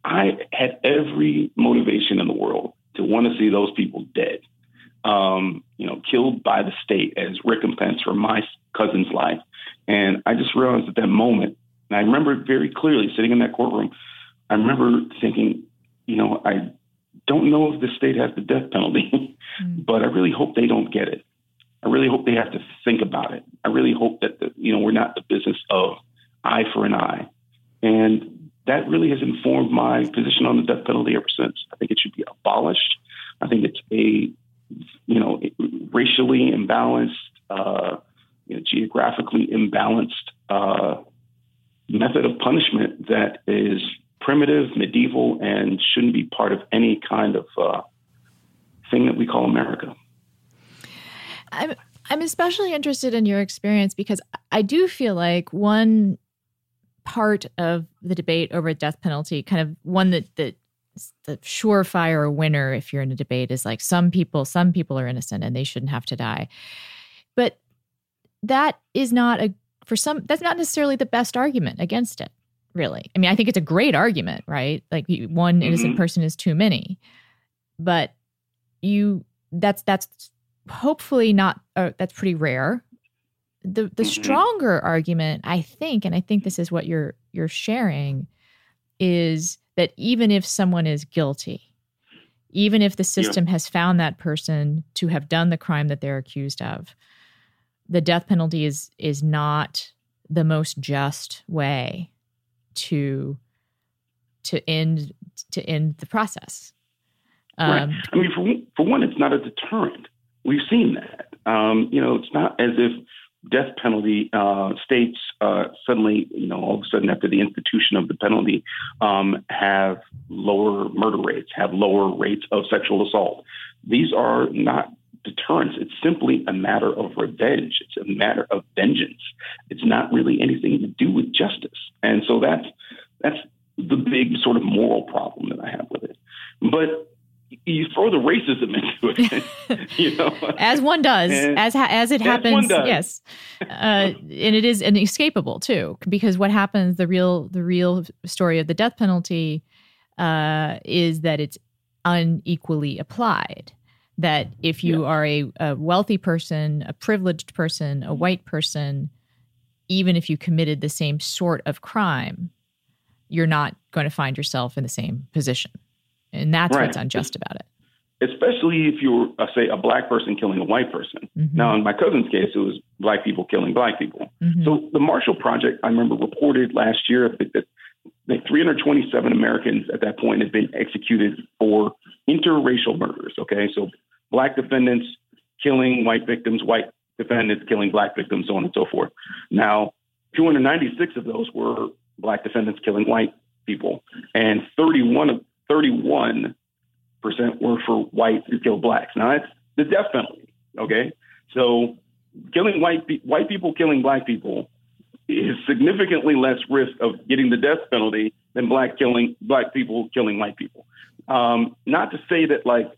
I had every motivation in the world to want to see those people dead, um, you know, killed by the state as recompense for my cousin's life. And I just realized at that moment, and I remember very clearly sitting in that courtroom, I remember thinking, you know, I don't know if the state has the death penalty, mm. but I really hope they don't get it. I really hope they have to think about it. I really hope that the, you know we're not the business of eye for an eye, and that really has informed my position on the death penalty ever since. I think it should be abolished. I think it's a you know racially imbalanced, uh, you know, geographically imbalanced uh, method of punishment that is primitive, medieval, and shouldn't be part of any kind of uh, thing that we call America. I'm I'm especially interested in your experience because I do feel like one part of the debate over death penalty, kind of one that that the surefire winner if you're in a debate is like some people some people are innocent and they shouldn't have to die. But that is not a for some that's not necessarily the best argument against it really. I mean, I think it's a great argument, right? Like one innocent mm-hmm. person is too many. But you that's that's hopefully not uh, that's pretty rare. The the mm-hmm. stronger argument, I think, and I think this is what you're you're sharing is that even if someone is guilty, even if the system yeah. has found that person to have done the crime that they're accused of, the death penalty is is not the most just way to to end to end the process. Um, right. I mean, for for one, it's not a deterrent. We've seen that. Um, you know, it's not as if death penalty uh, states uh, suddenly, you know, all of a sudden after the institution of the penalty, um, have lower murder rates, have lower rates of sexual assault. These are not deterrence. It's simply a matter of revenge. It's a matter of vengeance. It's not really anything to do with justice. And so that's that's the big sort of moral problem that I have with it. But you throw the racism into it, you know, as one does, and as ha- as it happens, yes, uh, and it is inescapable too, because what happens the real the real story of the death penalty uh, is that it's unequally applied that if you yeah. are a, a, wealthy person, a privileged person, a white person, even if you committed the same sort of crime, you're not going to find yourself in the same position. And that's right. what's unjust about it. Especially if you're, uh, say, a black person killing a white person. Mm-hmm. Now, in my cousin's case, it was black people killing black people. Mm-hmm. So the Marshall Project, I remember, reported last year that, that 327 Americans at that point had been executed for interracial murders. Okay, so black defendants killing white victims, white defendants killing black victims, so on and so forth. Now, 296 of those were black defendants killing white people, and 31 31 percent were for whites who killed blacks. Now that's the death penalty. Okay, so killing white white people killing black people is significantly less risk of getting the death penalty than black killing black people killing white people. Um, not to say that like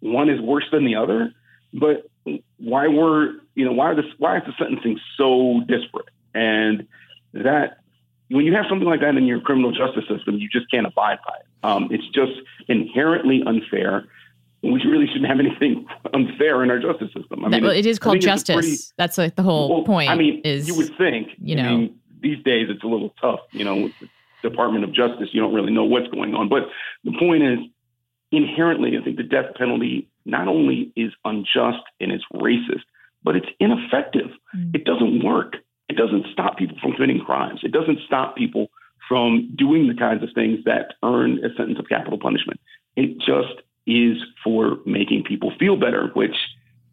one is worse than the other, but why were you know why are this why is the sentencing so disparate? And that when you have something like that in your criminal justice system, you just can't abide by it. Um, it's just inherently unfair. We really shouldn't have anything unfair in our justice system. I mean, well, it is called justice. Pretty, That's like the whole well, point. I mean, is you would think, you know, I mean, these days it's a little tough. You know, with the Department of Justice, you don't really know what's going on. But the point is, inherently, I think the death penalty not only is unjust and it's racist, but it's ineffective. Mm. It doesn't work. It doesn't stop people from committing crimes. It doesn't stop people from doing the kinds of things that earn a sentence of capital punishment. It just is for making people feel better, which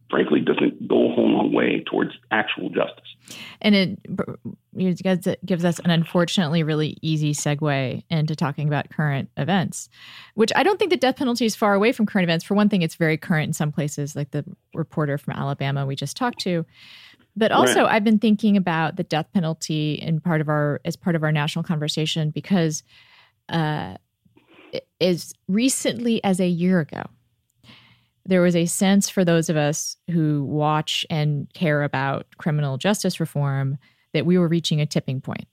frankly doesn't go a whole long way towards actual justice. And it gives us an unfortunately really easy segue into talking about current events, which I don't think the death penalty is far away from current events. For one thing, it's very current in some places, like the reporter from Alabama we just talked to. But also, right. I've been thinking about the death penalty in part of our as part of our national conversation because uh, as recently as a year ago, there was a sense for those of us who watch and care about criminal justice reform that we were reaching a tipping point.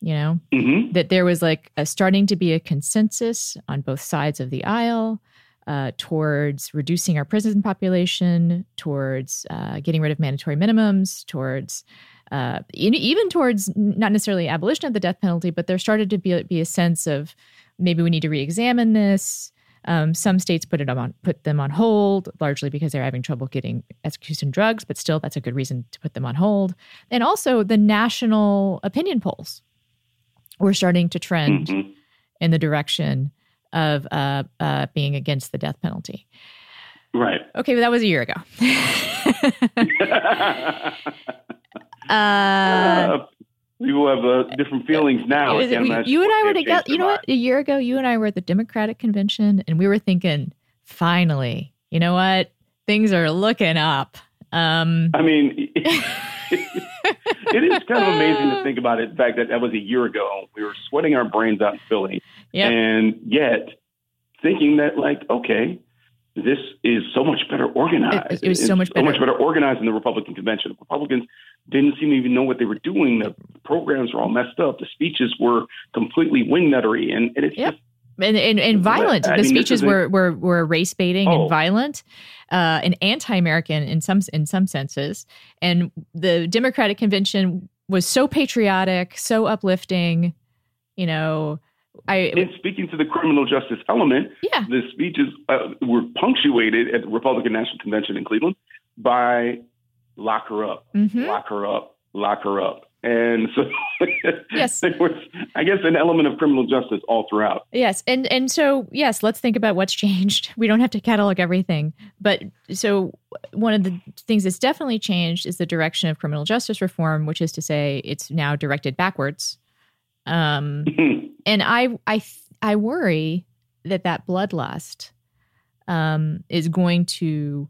You know, hmm that there was like a, starting to be a consensus on both sides of the aisle uh, towards reducing our prison population, towards uh, getting rid of mandatory minimums, towards uh, e- even towards not necessarily abolition of the death penalty, but there started to be, be a sense of maybe we need to re-examine this. Um, some states put it on put them on hold, largely because they're having trouble getting execution drugs, but still that's a good reason to put them on hold. And also the national opinion polls were starting to trend hmm in the direction of uh, uh, being against the death penalty. Right. Okay, but that was a year ago. uh, People have uh, different feelings now. was- we- you and I were together. You know what? A year ago, you and I were at the Democratic convention, and we were thinking, finally, you know what? Things are looking up. Um, I mean, it is kind of amazing to think about it. The fact that that was a year ago. We were sweating our brains out in Philly. Yep. And yet thinking that, like, okay, this is so much better organized. It- it was It's so much better. better organized than the Republican convention. The Republicans didn't seem to even know what they were doing. The programs were all messed up. The speeches were completely wingnuttery. And, and it's Yep. just, and, and, and violent. I the mean, speeches isn't- were, were were race baiting Oh. and violent, uh, and anti-American in some in some senses. And the Democratic convention was so patriotic, so uplifting. You know, I and speaking to the criminal justice element, yeah, the speeches uh, were punctuated at the Republican National Convention in Cleveland by lock her up, hmm lock her up, lock her up. And so Yes. there was, I guess, an element of criminal justice all throughout. Yes, and and so yes, let's think about what's changed. We don't have to catalog everything, but so one of the things that's definitely changed is the direction of criminal justice reform, which is to say, it's now directed backwards. Um, and I I I worry that that bloodlust um, is going to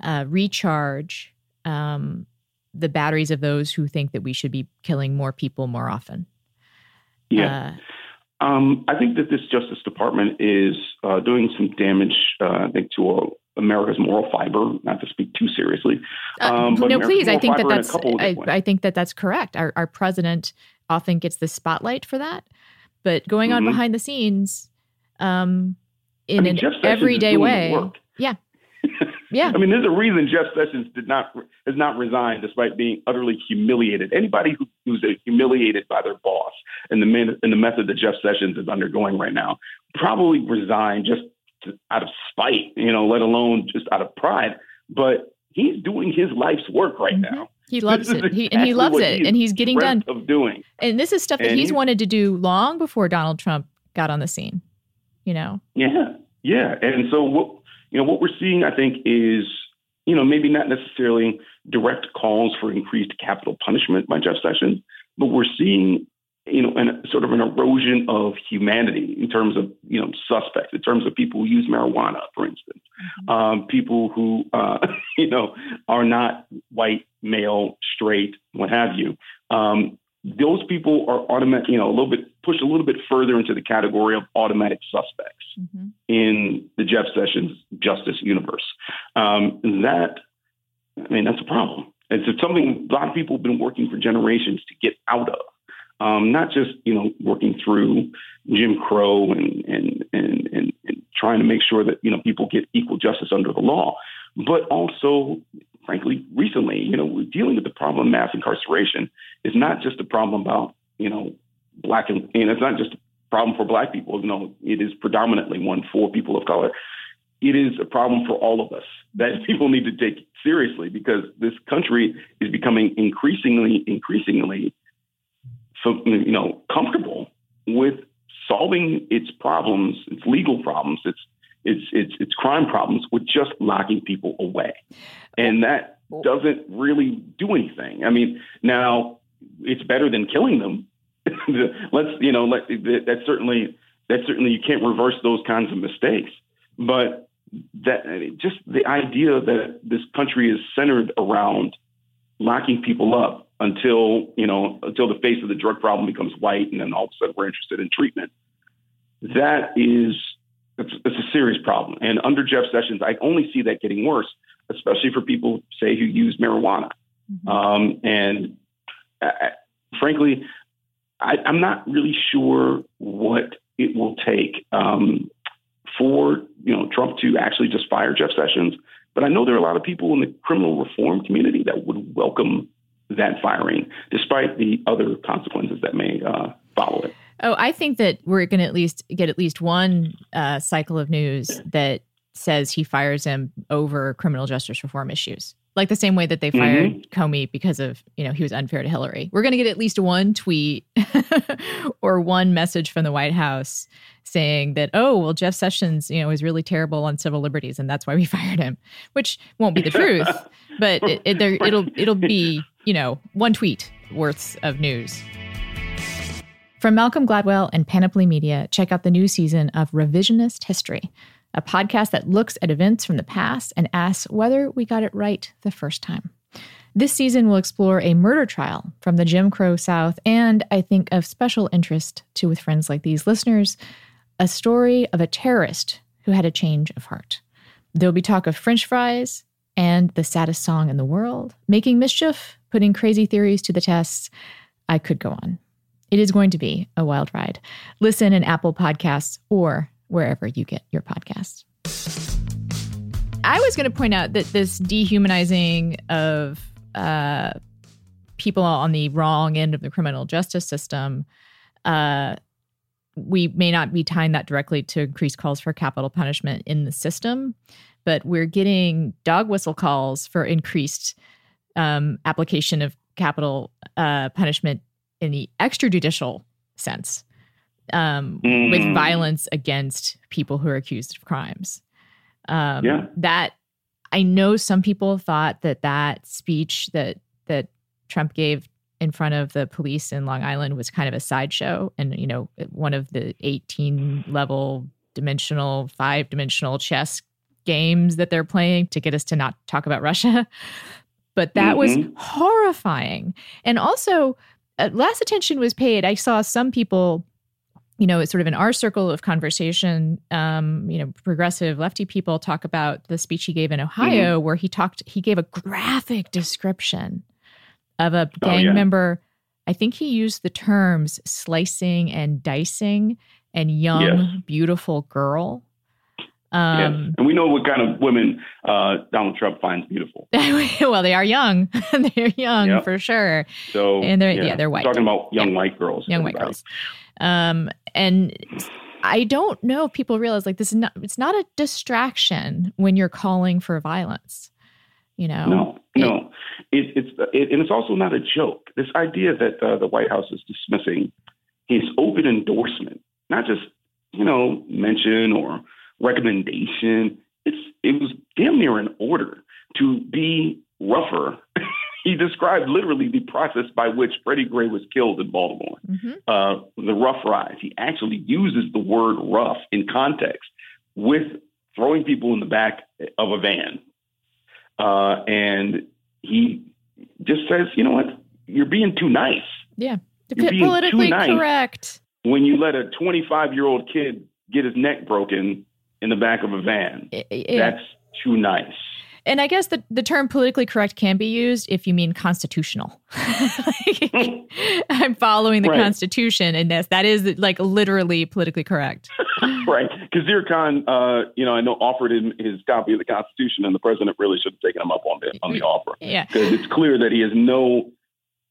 uh, recharge um, the batteries of those who think that we should be killing more people more often. yeah. Uh, Um, I think that this Justice Department is uh, doing some damage, uh, I think, to America's moral fiber, not to speak too seriously. Uh, Um, no, American please. I think that fiber in a that's. I, I think that that's correct. Our our president often gets the spotlight for that, but going on Mhm. behind the scenes, um, in I mean, an Jeff Sessions is everyday way. Yeah. Yeah. I mean, there's a reason Jeff Sessions did not has not resigned despite being utterly humiliated. Anybody who, who's humiliated by their boss and the man, and the method that Jeff Sessions is undergoing right now probably resign just to, out of spite, you know, let alone just out of pride. But he's doing his life's work right Mhm. now. He loves it. He, and he loves it, he and he's getting done. Of doing, And this is stuff that And he's he- wanted to do long before Donald Trump got on the scene. You know. Yeah, yeah. And so what you know what we're seeing, I think, is you know maybe not necessarily direct calls for increased capital punishment by Jeff Sessions, but we're seeing you know an, sort of an erosion of humanity in terms of you know suspects, in terms of people who use marijuana, for instance, um, people who uh, you know are not white, male, straight, what have you. Um, those people are automatic, you know, a little bit pushed a little bit further into the category of automatic suspects in the Jeff Sessions justice universe. Um, that, I mean, that's a problem. It's, it's something a lot of people have been working for generations to get out of. Um, not just you know working through Jim Crow and and, and and and trying to make sure that you know people get equal justice under the law, but also, frankly, recently, you know, we're dealing with the problem of mass incarceration is not just a problem about you know black and, and it's not just a problem for black people. You know, it is predominantly one for people of color. It is a problem for all of us that people need to take seriously because this country is becoming increasingly, increasingly, you know, comfortable with solving its problems, its legal problems, its its its its crime problems with just locking people away, and that doesn't really do anything. I mean, now it's better than killing them. Let's you know, let, that certainly that certainly you can't reverse those kinds of mistakes, but that just the idea that this country is centered around locking people up until you know until the face of the drug problem becomes white, and then all of a sudden we're interested in treatment. That is it's, it's a serious problem. And under Jeff Sessions, I only see that getting worse, especially for people, say, who use marijuana. Mm-hmm. Um, and I, frankly, I, am not really sure what it will take um, for you know Trump to actually just fire Jeff Sessions. But I know there are a lot of people in the criminal reform community that would welcome that firing, despite the other consequences that may uh, follow it. Oh, I think that we're going to at least get at least one uh, cycle of news that says he fires him over criminal justice reform issues. Like the same way that they fired mm-hmm. Comey because of, you know, he was unfair to Hillary. We're going to get at least one tweet or one message from the White House saying that, oh, well, Jeff Sessions, you know, is really terrible on civil liberties and that's why we fired him, which won't be the truth, but it, it, there, it'll it'll be, you know, one tweet worth of news. From Malcolm Gladwell and Panoply Media, check out the new season of Revisionist History, a podcast that looks at events from the past and asks whether we got it right the first time. This season will explore a murder trial from the Jim Crow South, and I think of special interest to with friends like these listeners, a story of a terrorist who had a change of heart. There'll be talk of French fries and the saddest song in the world, making mischief, putting crazy theories to the test. I could go on. It is going to be a wild ride. Listen in Apple Podcasts or wherever you get your podcasts. I was going to point out that this dehumanizing of uh, people on the wrong end of the criminal justice system, uh, we may not be tying that directly to increased calls for capital punishment in the system, but we're getting dog whistle calls for increased um, application of capital uh, punishment in the extrajudicial sense um, mm. with violence against people who are accused of crimes. Um, yeah. That I know some people thought that that speech that that Trump gave in front of the police in Long Island was kind of a sideshow, and you know, one of the 18 level dimensional, five dimensional chess games that they're playing to get us to not talk about Russia. But that mm-hmm. was horrifying. And also, uh, less attention was paid. I saw some people, you know, it's sort of in our circle of conversation, um, you know, progressive lefty people talk about the speech he gave in Ohio, mm-hmm. where he talked, he gave a graphic description of a oh, gang oh, yeah. member. I think he used the terms slicing and dicing and young, yes. beautiful girl. Um, yes. And we know what kind of women uh, Donald Trump finds beautiful. well, they are young. they're young yep. for sure. So and they're yeah, yeah they're white. We're talking about young yeah. white girls. Young white girls. Um, and I don't know if people realize like this is not it's not a distraction when you're calling for violence. You know. No, no. It, it's it, and it's also not a joke. This idea that uh, the White House is dismissing his open endorsement, not just you know mention or recommendation. It's it was damn near an order to be rougher. he described literally the process by which Freddie Gray was killed in Baltimore. Mm-hmm. Uh, the rough rise. He actually uses the word rough in context with throwing people in the back of a van. Uh, and he just says, you know what? You're being too nice. Yeah. You're being politically too nice correct. When you let a 25 year old kid get his neck broken in the back of a van. Yeah. That's too nice. And I guess the, the term politically correct can be used if you mean constitutional. I'm following the right. Constitution, and that's, that is like literally politically correct. right. Khizr Khan, uh, you know, I know offered him his copy of the Constitution, and the president really should have taken him up on the, on the offer. Yeah. Because it's clear that he has no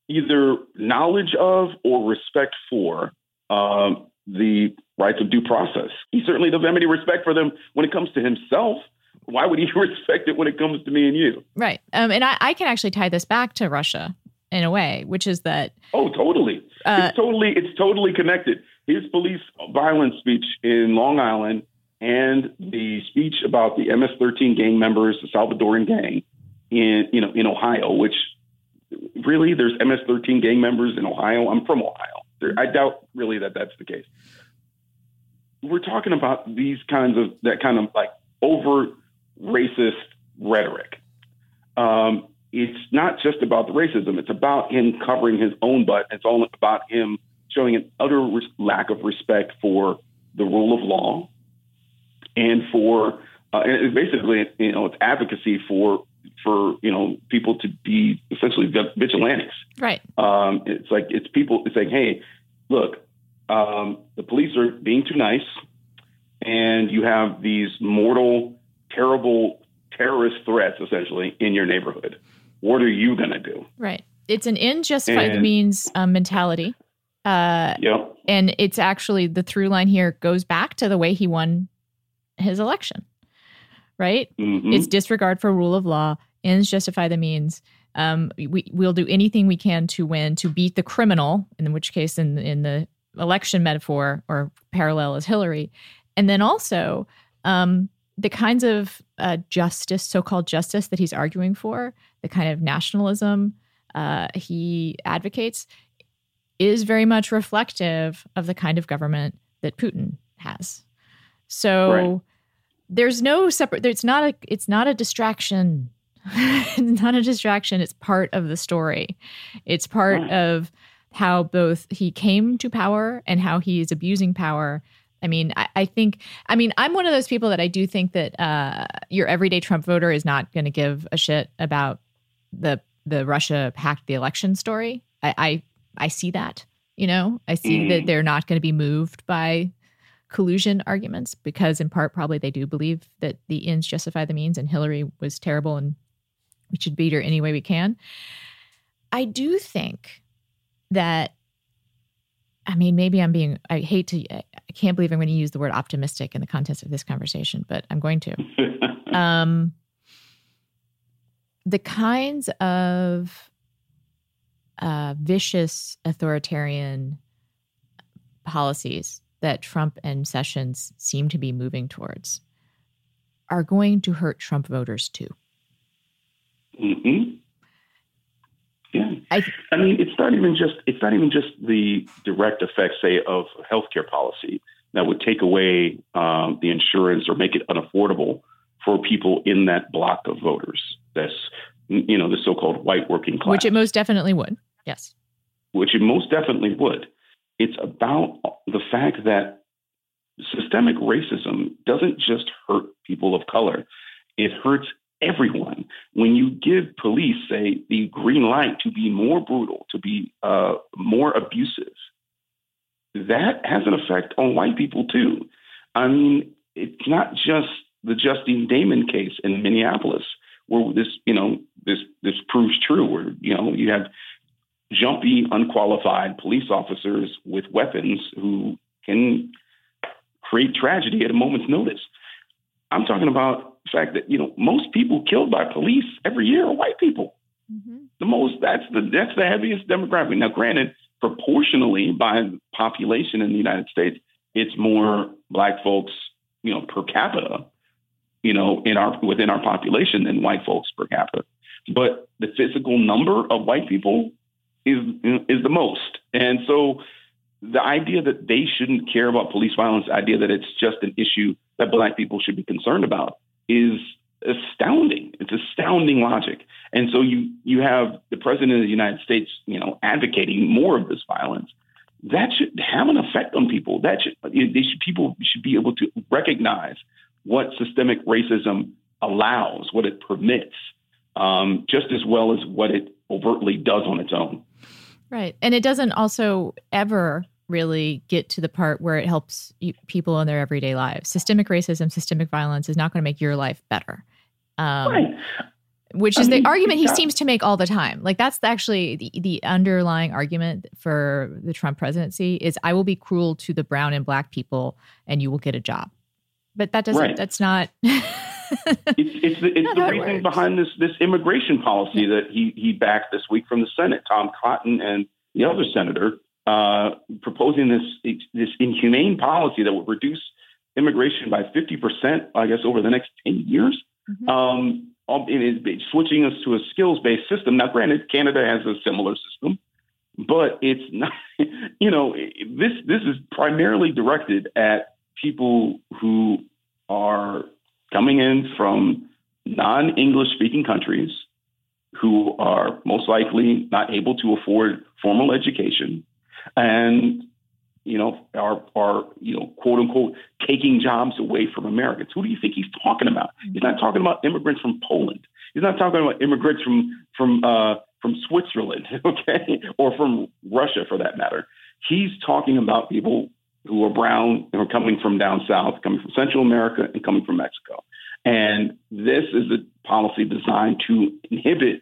either knowledge of or respect for um, the rights of due process. He certainly doesn't have any respect for them when it comes to himself. Why would he respect it when it comes to me and you? Right. Um, and I, I can actually tie this back to Russia in a way, which is that. Oh, totally. Uh, it's totally. It's totally connected. His police violence speech in Long Island and the speech about the MS-13 gang members, the Salvadoran gang in you know in Ohio, which really there's MS-13 gang members in Ohio. I'm from Ohio. There, I doubt really that that's the case we're talking about these kinds of that kind of like over racist rhetoric. Um, it's not just about the racism; it's about him covering his own butt. It's all about him showing an utter lack of respect for the rule of law and for uh, and it's basically you know it's advocacy for for you know people to be essentially vigilantes. Right. Um, it's like it's people. It's like, hey, look, um, the police are being too nice, and you have these mortal, terrible terrorist threats essentially in your neighborhood. What are you going to do? Right. It's an end justify the means um, mentality. Uh, yep. And it's actually the through line here goes back to the way he won his election right? Mm-hmm. It's disregard for rule of law. Ends justify the means. Um, we we'll do anything we can to win to beat the criminal. In which case, in in the election metaphor or parallel as Hillary, and then also um, the kinds of uh, justice, so-called justice that he's arguing for, the kind of nationalism uh, he advocates, is very much reflective of the kind of government that Putin has. So. Right there's no separate it's not a it's not a distraction it's not a distraction it's part of the story it's part right. of how both he came to power and how he is abusing power i mean I, I, think i mean i'm one of those people that i do think that uh, your everyday trump voter is not going to give a shit about the the russia hacked the election story i i, I see that you know i see mm. that they're not going to be moved by collusion arguments because in part probably they do believe that the ends justify the means and Hillary was terrible and we should beat her any way we can. I do think that I mean maybe I'm being I hate to I can't believe I'm going to use the word optimistic in the context of this conversation, but I'm going to. um the kinds of uh, vicious authoritarian policies that Trump and Sessions seem to be moving towards are going to hurt Trump voters too. Hmm. Yeah. I, I mean, it's not even just it's not even just the direct effects, say, of healthcare policy that would take away um, the insurance or make it unaffordable for people in that block of voters. That's you know the so-called white working class, which it most definitely would. Yes. Which it most definitely would. It's about the fact that systemic racism doesn't just hurt people of color, it hurts everyone. When you give police, say, the green light to be more brutal, to be uh, more abusive, that has an effect on white people too. I mean, it's not just the Justine Damond case in Minneapolis where this, you know, this this proves true, where you know you have jumpy, unqualified police officers with weapons who can create tragedy at a moment's notice. I'm talking about the fact that you know most people killed by police every year are white people. Mm-hmm. The most that's the that's the heaviest demographic. Now, granted, proportionally by population in the United States, it's more black folks, you know, per capita, you know, in our within our population than white folks per capita. But the physical number of white people is is the most. And so the idea that they shouldn't care about police violence, the idea that it's just an issue that black people should be concerned about is astounding. It's astounding logic. And so you you have the president of the United States, you know, advocating more of this violence. That should have an effect on people. That should should people should be able to recognize what systemic racism allows, what it permits, um, just as well as what it overtly does on its own. Right. And it doesn't also ever really get to the part where it helps people in their everyday lives. Systemic racism, systemic violence is not going to make your life better. Um, right. Which is I mean, the argument he seems to make all the time. Like that's actually the, the underlying argument for the Trump presidency is I will be cruel to the brown and black people and you will get a job. But that doesn't right. that's not it's it's the, it's the reason works. behind this this immigration policy that he he backed this week from the Senate. Tom Cotton and the other senator uh, proposing this this inhumane policy that would reduce immigration by fifty percent, I guess, over the next ten years. Mm-hmm. Um, it is switching us to a skills based system. Now, granted, Canada has a similar system, but it's not. You know, this this is primarily directed at people who are coming in from non English speaking countries who are most likely not able to afford formal education. And you know, are are you know, quote unquote, taking jobs away from Americans. Who do you think he's talking about? He's not talking about immigrants from Poland. He's not talking about immigrants from from uh, from Switzerland, okay, or from Russia for that matter. He's talking about people who are brown and are coming from down south, coming from Central America, and coming from Mexico. And this is a policy designed to inhibit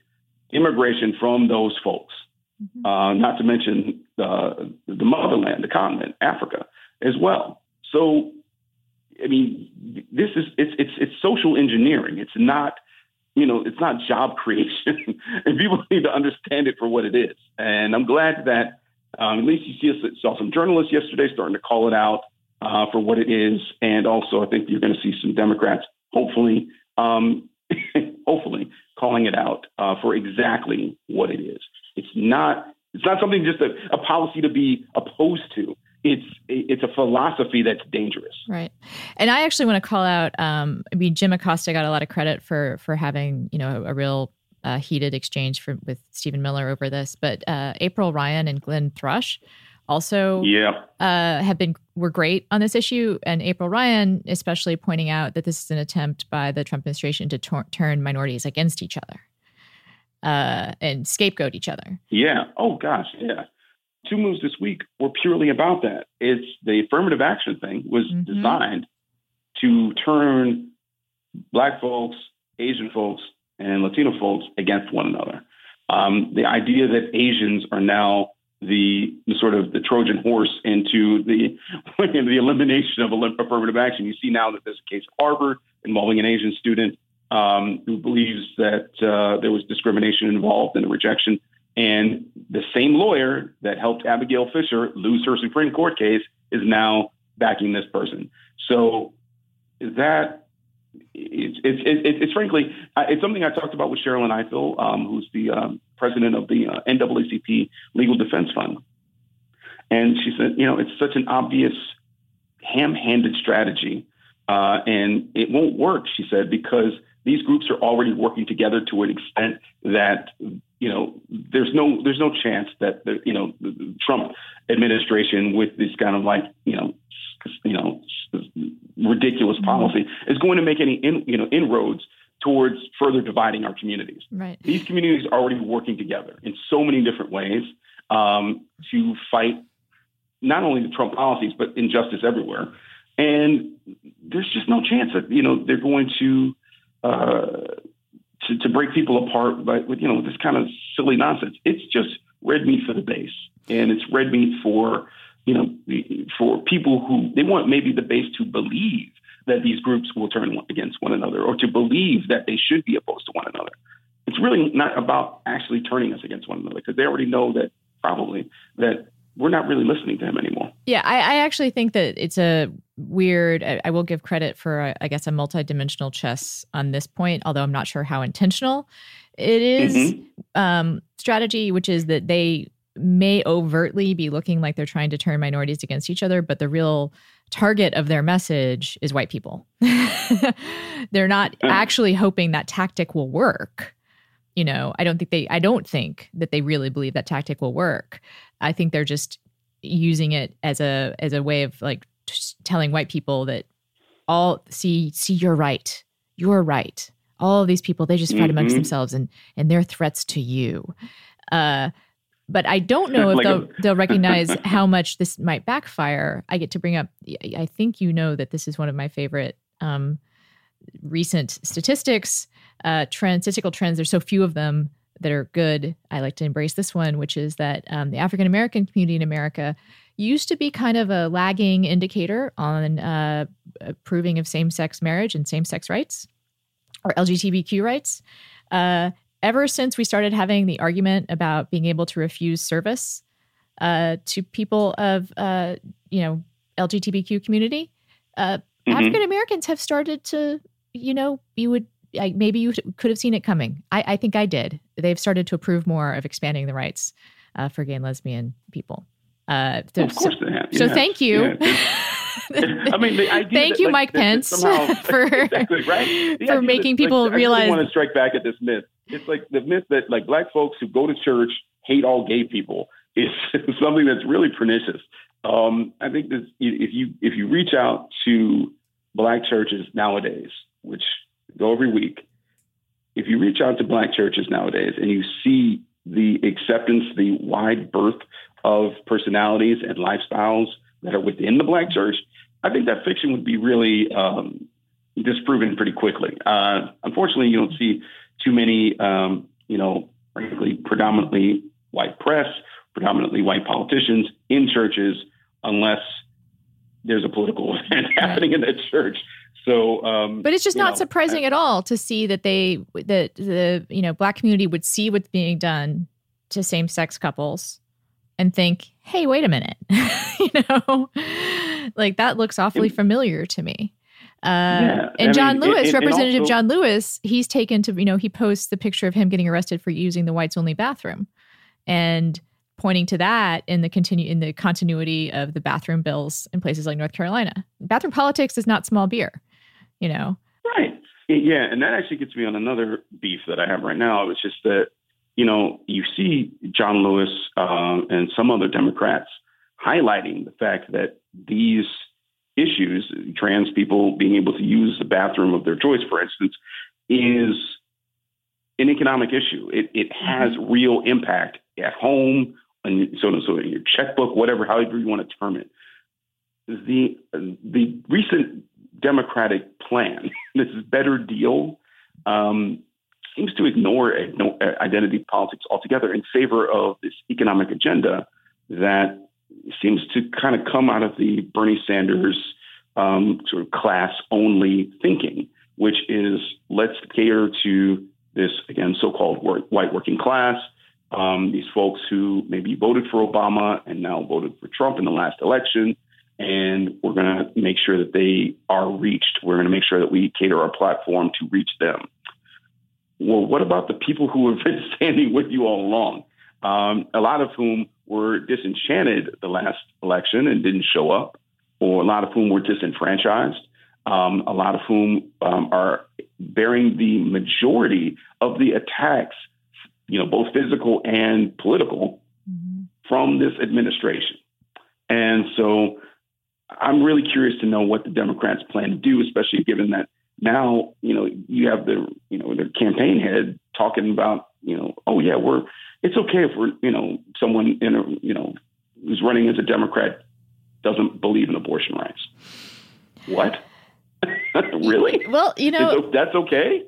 immigration from those folks. Mm-hmm. Uh, not to mention uh, the motherland, the continent, Africa, as well. So, I mean, this is it's it's it's social engineering. It's not, you know, it's not job creation, and people need to understand it for what it is. And I'm glad that um, at least you see saw some journalists yesterday starting to call it out uh, for what it is, and also I think you're going to see some Democrats, hopefully, um, hopefully, calling it out uh, for exactly what it is. It's not it's not something just a, a policy to be opposed to. It's it's a philosophy that's dangerous. Right, and I actually want to call out. Um, I mean, Jim Acosta got a lot of credit for for having you know a, a real uh, heated exchange for, with Stephen Miller over this, but uh, April Ryan and Glenn Thrush also yeah. uh, have been were great on this issue, and April Ryan especially pointing out that this is an attempt by the Trump administration to tor- turn minorities against each other uh, and scapegoat each other. Yeah. Oh gosh. Yeah. Two moves this week were purely about that. It's the affirmative action thing was mm-hmm. designed to turn black folks, Asian folks, and Latino folks against one another. Um, the idea that Asians are now the, the, sort of the Trojan horse into the the elimination of affirmative action. You see now that there's a case at Harvard involving an Asian student um, who believes that uh, there was discrimination involved in the rejection. And the same lawyer that helped Abigail Fisher lose her Supreme Court case is now backing this person. So that it's it's it's, it's frankly it's something I talked about with Sherrilyn Ifill, um, who's the um, president of the uh, NAACP Legal Defense Fund, and she said, you know, it's such an obvious ham-handed strategy, uh, and it won't work. She said because these groups are already working together to an extent that you know there's no there's no chance that the you know the Trump administration with this kind of like you know you know ridiculous mm-hmm. policy is going to make any in, you know inroads towards further dividing our communities. Right. These communities are already working together in so many different ways um, to fight not only the Trump policies but injustice everywhere. And there's just no chance that you know they're going to uh, to, to break people apart by with you know this kind of silly nonsense. It's just red meat for the base, and it's red meat for you know for people who they want maybe the base to believe that these groups will turn against one another or to believe that they should be opposed to one another. It's really not about actually turning us against one another because they already know that probably that we're not really listening to him anymore. Yeah, I, I actually think that it's a weird. I, I will give credit for, I guess, a multidimensional chess on this point, although I'm not sure how intentional it is. Mm-hmm. Um, strategy, which is that they may overtly be looking like they're trying to turn minorities against each other, but the real target of their message is white people. they're not actually hoping that tactic will work. You know, I don't think they I don't think that they really believe that tactic will work. I think they're just using it as a as a way of like telling white people that all see see you're right. You're right. All of these people they just fight mm-hmm. amongst themselves and and their threats to you. Uh but i don't know if like they'll, a- they'll recognize how much this might backfire. I get to bring up i think you know that this is one of my favorite um recent statistics. Uh trends statistical trends there's so few of them that are good i like to embrace this one which is that um, the african american community in america used to be kind of a lagging indicator on uh, approving of same sex marriage and same sex rights or LGBTQ rights. Uh, ever since we started having the argument about being able to refuse service uh, to people of, uh, you know, LGBTQ community, uh, mm-hmm. African Americans have started to, you know, you would I, maybe you could have seen it coming. I, I, think I did. They've started to approve more of expanding the rights uh, for gay and lesbian people. Uh, so, of course they have. So yeah. thank you. Yeah. I mean, the idea thank that, you, like, Mike Pence, somehow, for exactly, right? for making that, people like, realize. I really want to strike back at this myth. It's like the myth that like black folks who go to church hate all gay people is something that's really pernicious. Um, I think this, if you if you reach out to black churches nowadays, which go every week, if you reach out to black churches nowadays and you see the acceptance, the wide berth of personalities and lifestyles that are within the black church, I think that fiction would be really um, disproven pretty quickly. Uh, unfortunately, you don't see too many, um, you know, frankly, predominantly white press, predominantly white politicians in churches, unless there's a political event happening in that church. So, um, but it's just not know, surprising I, at all to see that they that the you know black community would see what's being done to same sex couples and think, hey, wait a minute, you know, like that looks awfully familiar to me. Uh, yeah, and I John mean, Lewis, it, it, Representative also, John Lewis, he's taken to, you know, he posts the picture of him getting arrested for using the whites only bathroom and pointing to that in the continue in the continuity of the bathroom bills in places like North Carolina. Bathroom politics is not small beer, you know. Right. Yeah, and that actually gets me on another beef that I have right now. It's just that, you know, you see John Lewis um, and some other Democrats highlighting the fact that these issues, trans people being able to use the bathroom of their choice, for instance, is an economic issue. It, it has mm-hmm. real impact at home, and so and so in your checkbook, whatever, however you want to term it. The the recent Democratic plan, this better deal, um, seems to ignore identity politics altogether in favor of this economic agenda that seems to kind of come out of the Bernie Sanders um, sort of class only thinking, which is let's cater to this, again, so called white working class, um, these folks who maybe voted for Obama and now voted for Trump in the last election. And we're going to make sure that they are reached. We're going to make sure that we cater our platform to reach them. Well, what about the people who have been standing with you all along? Um, a lot of whom were disenchanted the last election and didn't show up, or a lot of whom were disenfranchised, um, a lot of whom um, are bearing the majority of the attacks, you know, both physical and political, mm-hmm. from this administration. And so I'm really curious to know what the Democrats plan to do, especially given that now, you know, you have the, you know, their campaign head talking about, you know, oh yeah, we're it's okay if we're, you know, someone in a, you know, who's running as a Democrat doesn't believe in abortion rights. What? really? Well, you know, that's okay.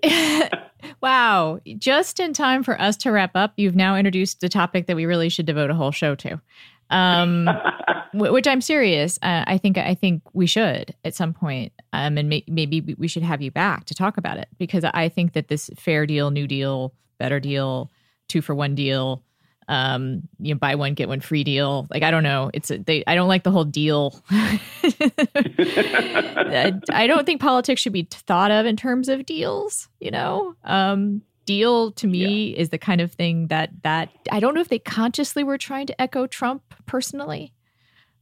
wow. Just in time for us to wrap up, you've now introduced the topic that we really should devote a whole show to. Um, which I'm serious. Uh, I think I think we should at some point, um, and may- maybe we should have you back to talk about it because I think that this fair deal, new deal, better deal, two for one deal, um, you know, buy one get one free deal. Like I don't know, it's a, they. I don't like the whole deal. I don't think politics should be thought of in terms of deals. You know, um, deal to me yeah. is the kind of thing that that I don't know if they consciously were trying to echo Trump personally,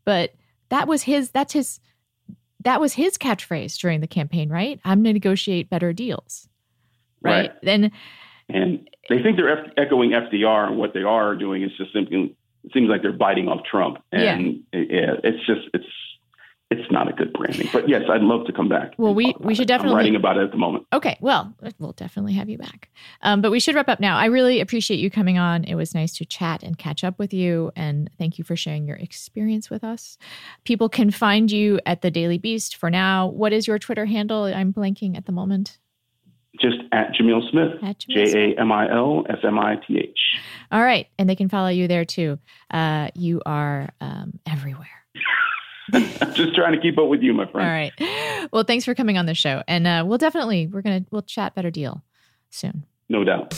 but that was his. That's his. That was his catchphrase during the campaign, right? I'm going to negotiate better deals, right? right. Then and they think they're F- echoing FDR, and what they are doing is just simply it seems like they're biting off Trump, and yeah. It, it's just it's it's not a good branding. But yes, I'd love to come back. Well, we we should it. definitely I'm writing about it at the moment. Okay, well, we'll definitely have you back. Um, but we should wrap up now. I really appreciate you coming on. It was nice to chat and catch up with you, and thank you for sharing your experience with us. People can find you at the Daily Beast for now. What is your Twitter handle? I'm blanking at the moment just at Jamil Smith, J A M I L S M I T H. All right. And they can follow you there too. Uh, you are um, everywhere. just trying to keep up with you, my friend. All right. Well, thanks for coming on the show. And uh, we'll definitely, we're to, we'll chat better deal soon. No doubt.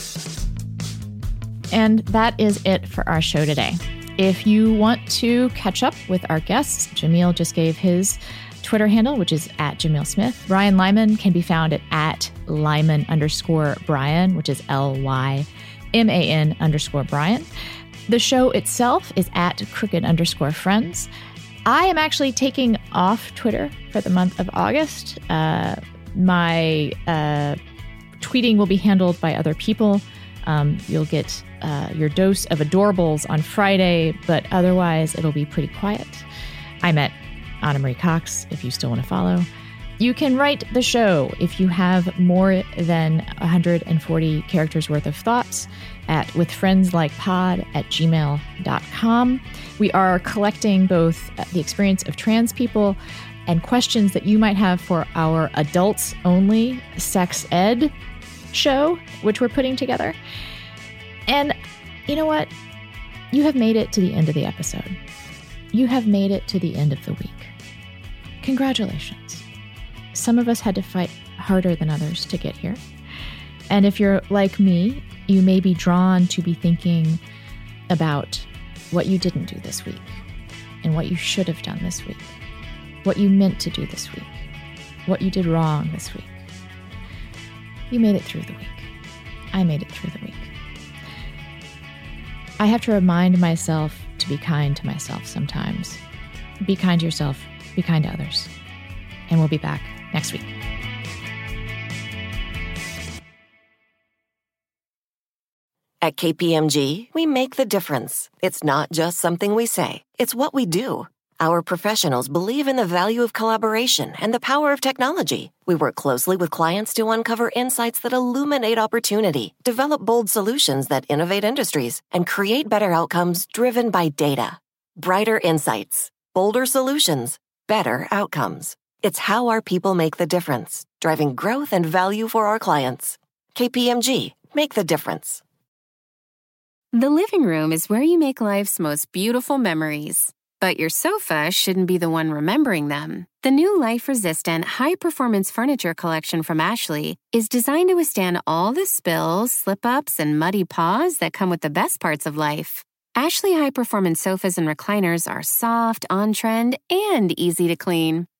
And that is it for our show today. If you want to catch up with our guests, Jamil just gave his Twitter handle, which is at Jamil Smith. Brian Lyman can be found at, at Lyman underscore Brian, which is L Y M A N underscore Brian. The show itself is at crooked underscore friends. I am actually taking off Twitter for the month of August. Uh, my uh, tweeting will be handled by other people. Um, you'll get uh, your dose of adorables on Friday, but otherwise it'll be pretty quiet. I'm at Ana Marie Cox if you still want to follow. You can write the show if you have more than 140 characters worth of thoughts at withfriendslikepod at gmail.com. We are collecting both the experience of trans people and questions that you might have for our adults only sex ed show, which we're putting together. And you know what? You have made it to the end of the episode. You have made it to the end of the week. Congratulations. Some of us had to fight harder than others to get here. And if you're like me, you may be drawn to be thinking about what you didn't do this week and what you should have done this week, what you meant to do this week, what you did wrong this week. You made it through the week. I made it through the week. I have to remind myself to be kind to myself sometimes. Be kind to yourself, be kind to others. And we'll be back next week. At KPMG, we make the difference. It's not just something we say, it's what we do. Our professionals believe in the value of collaboration and the power of technology. We work closely with clients to uncover insights that illuminate opportunity, develop bold solutions that innovate industries, and create better outcomes driven by data. Brighter insights, bolder solutions, better outcomes. It's how our people make the difference, driving growth and value for our clients. KPMG, make the difference. The living room is where you make life's most beautiful memories. But your sofa shouldn't be the one remembering them. The new life resistant, high performance furniture collection from Ashley is designed to withstand all the spills, slip ups, and muddy paws that come with the best parts of life. Ashley high performance sofas and recliners are soft, on trend, and easy to clean.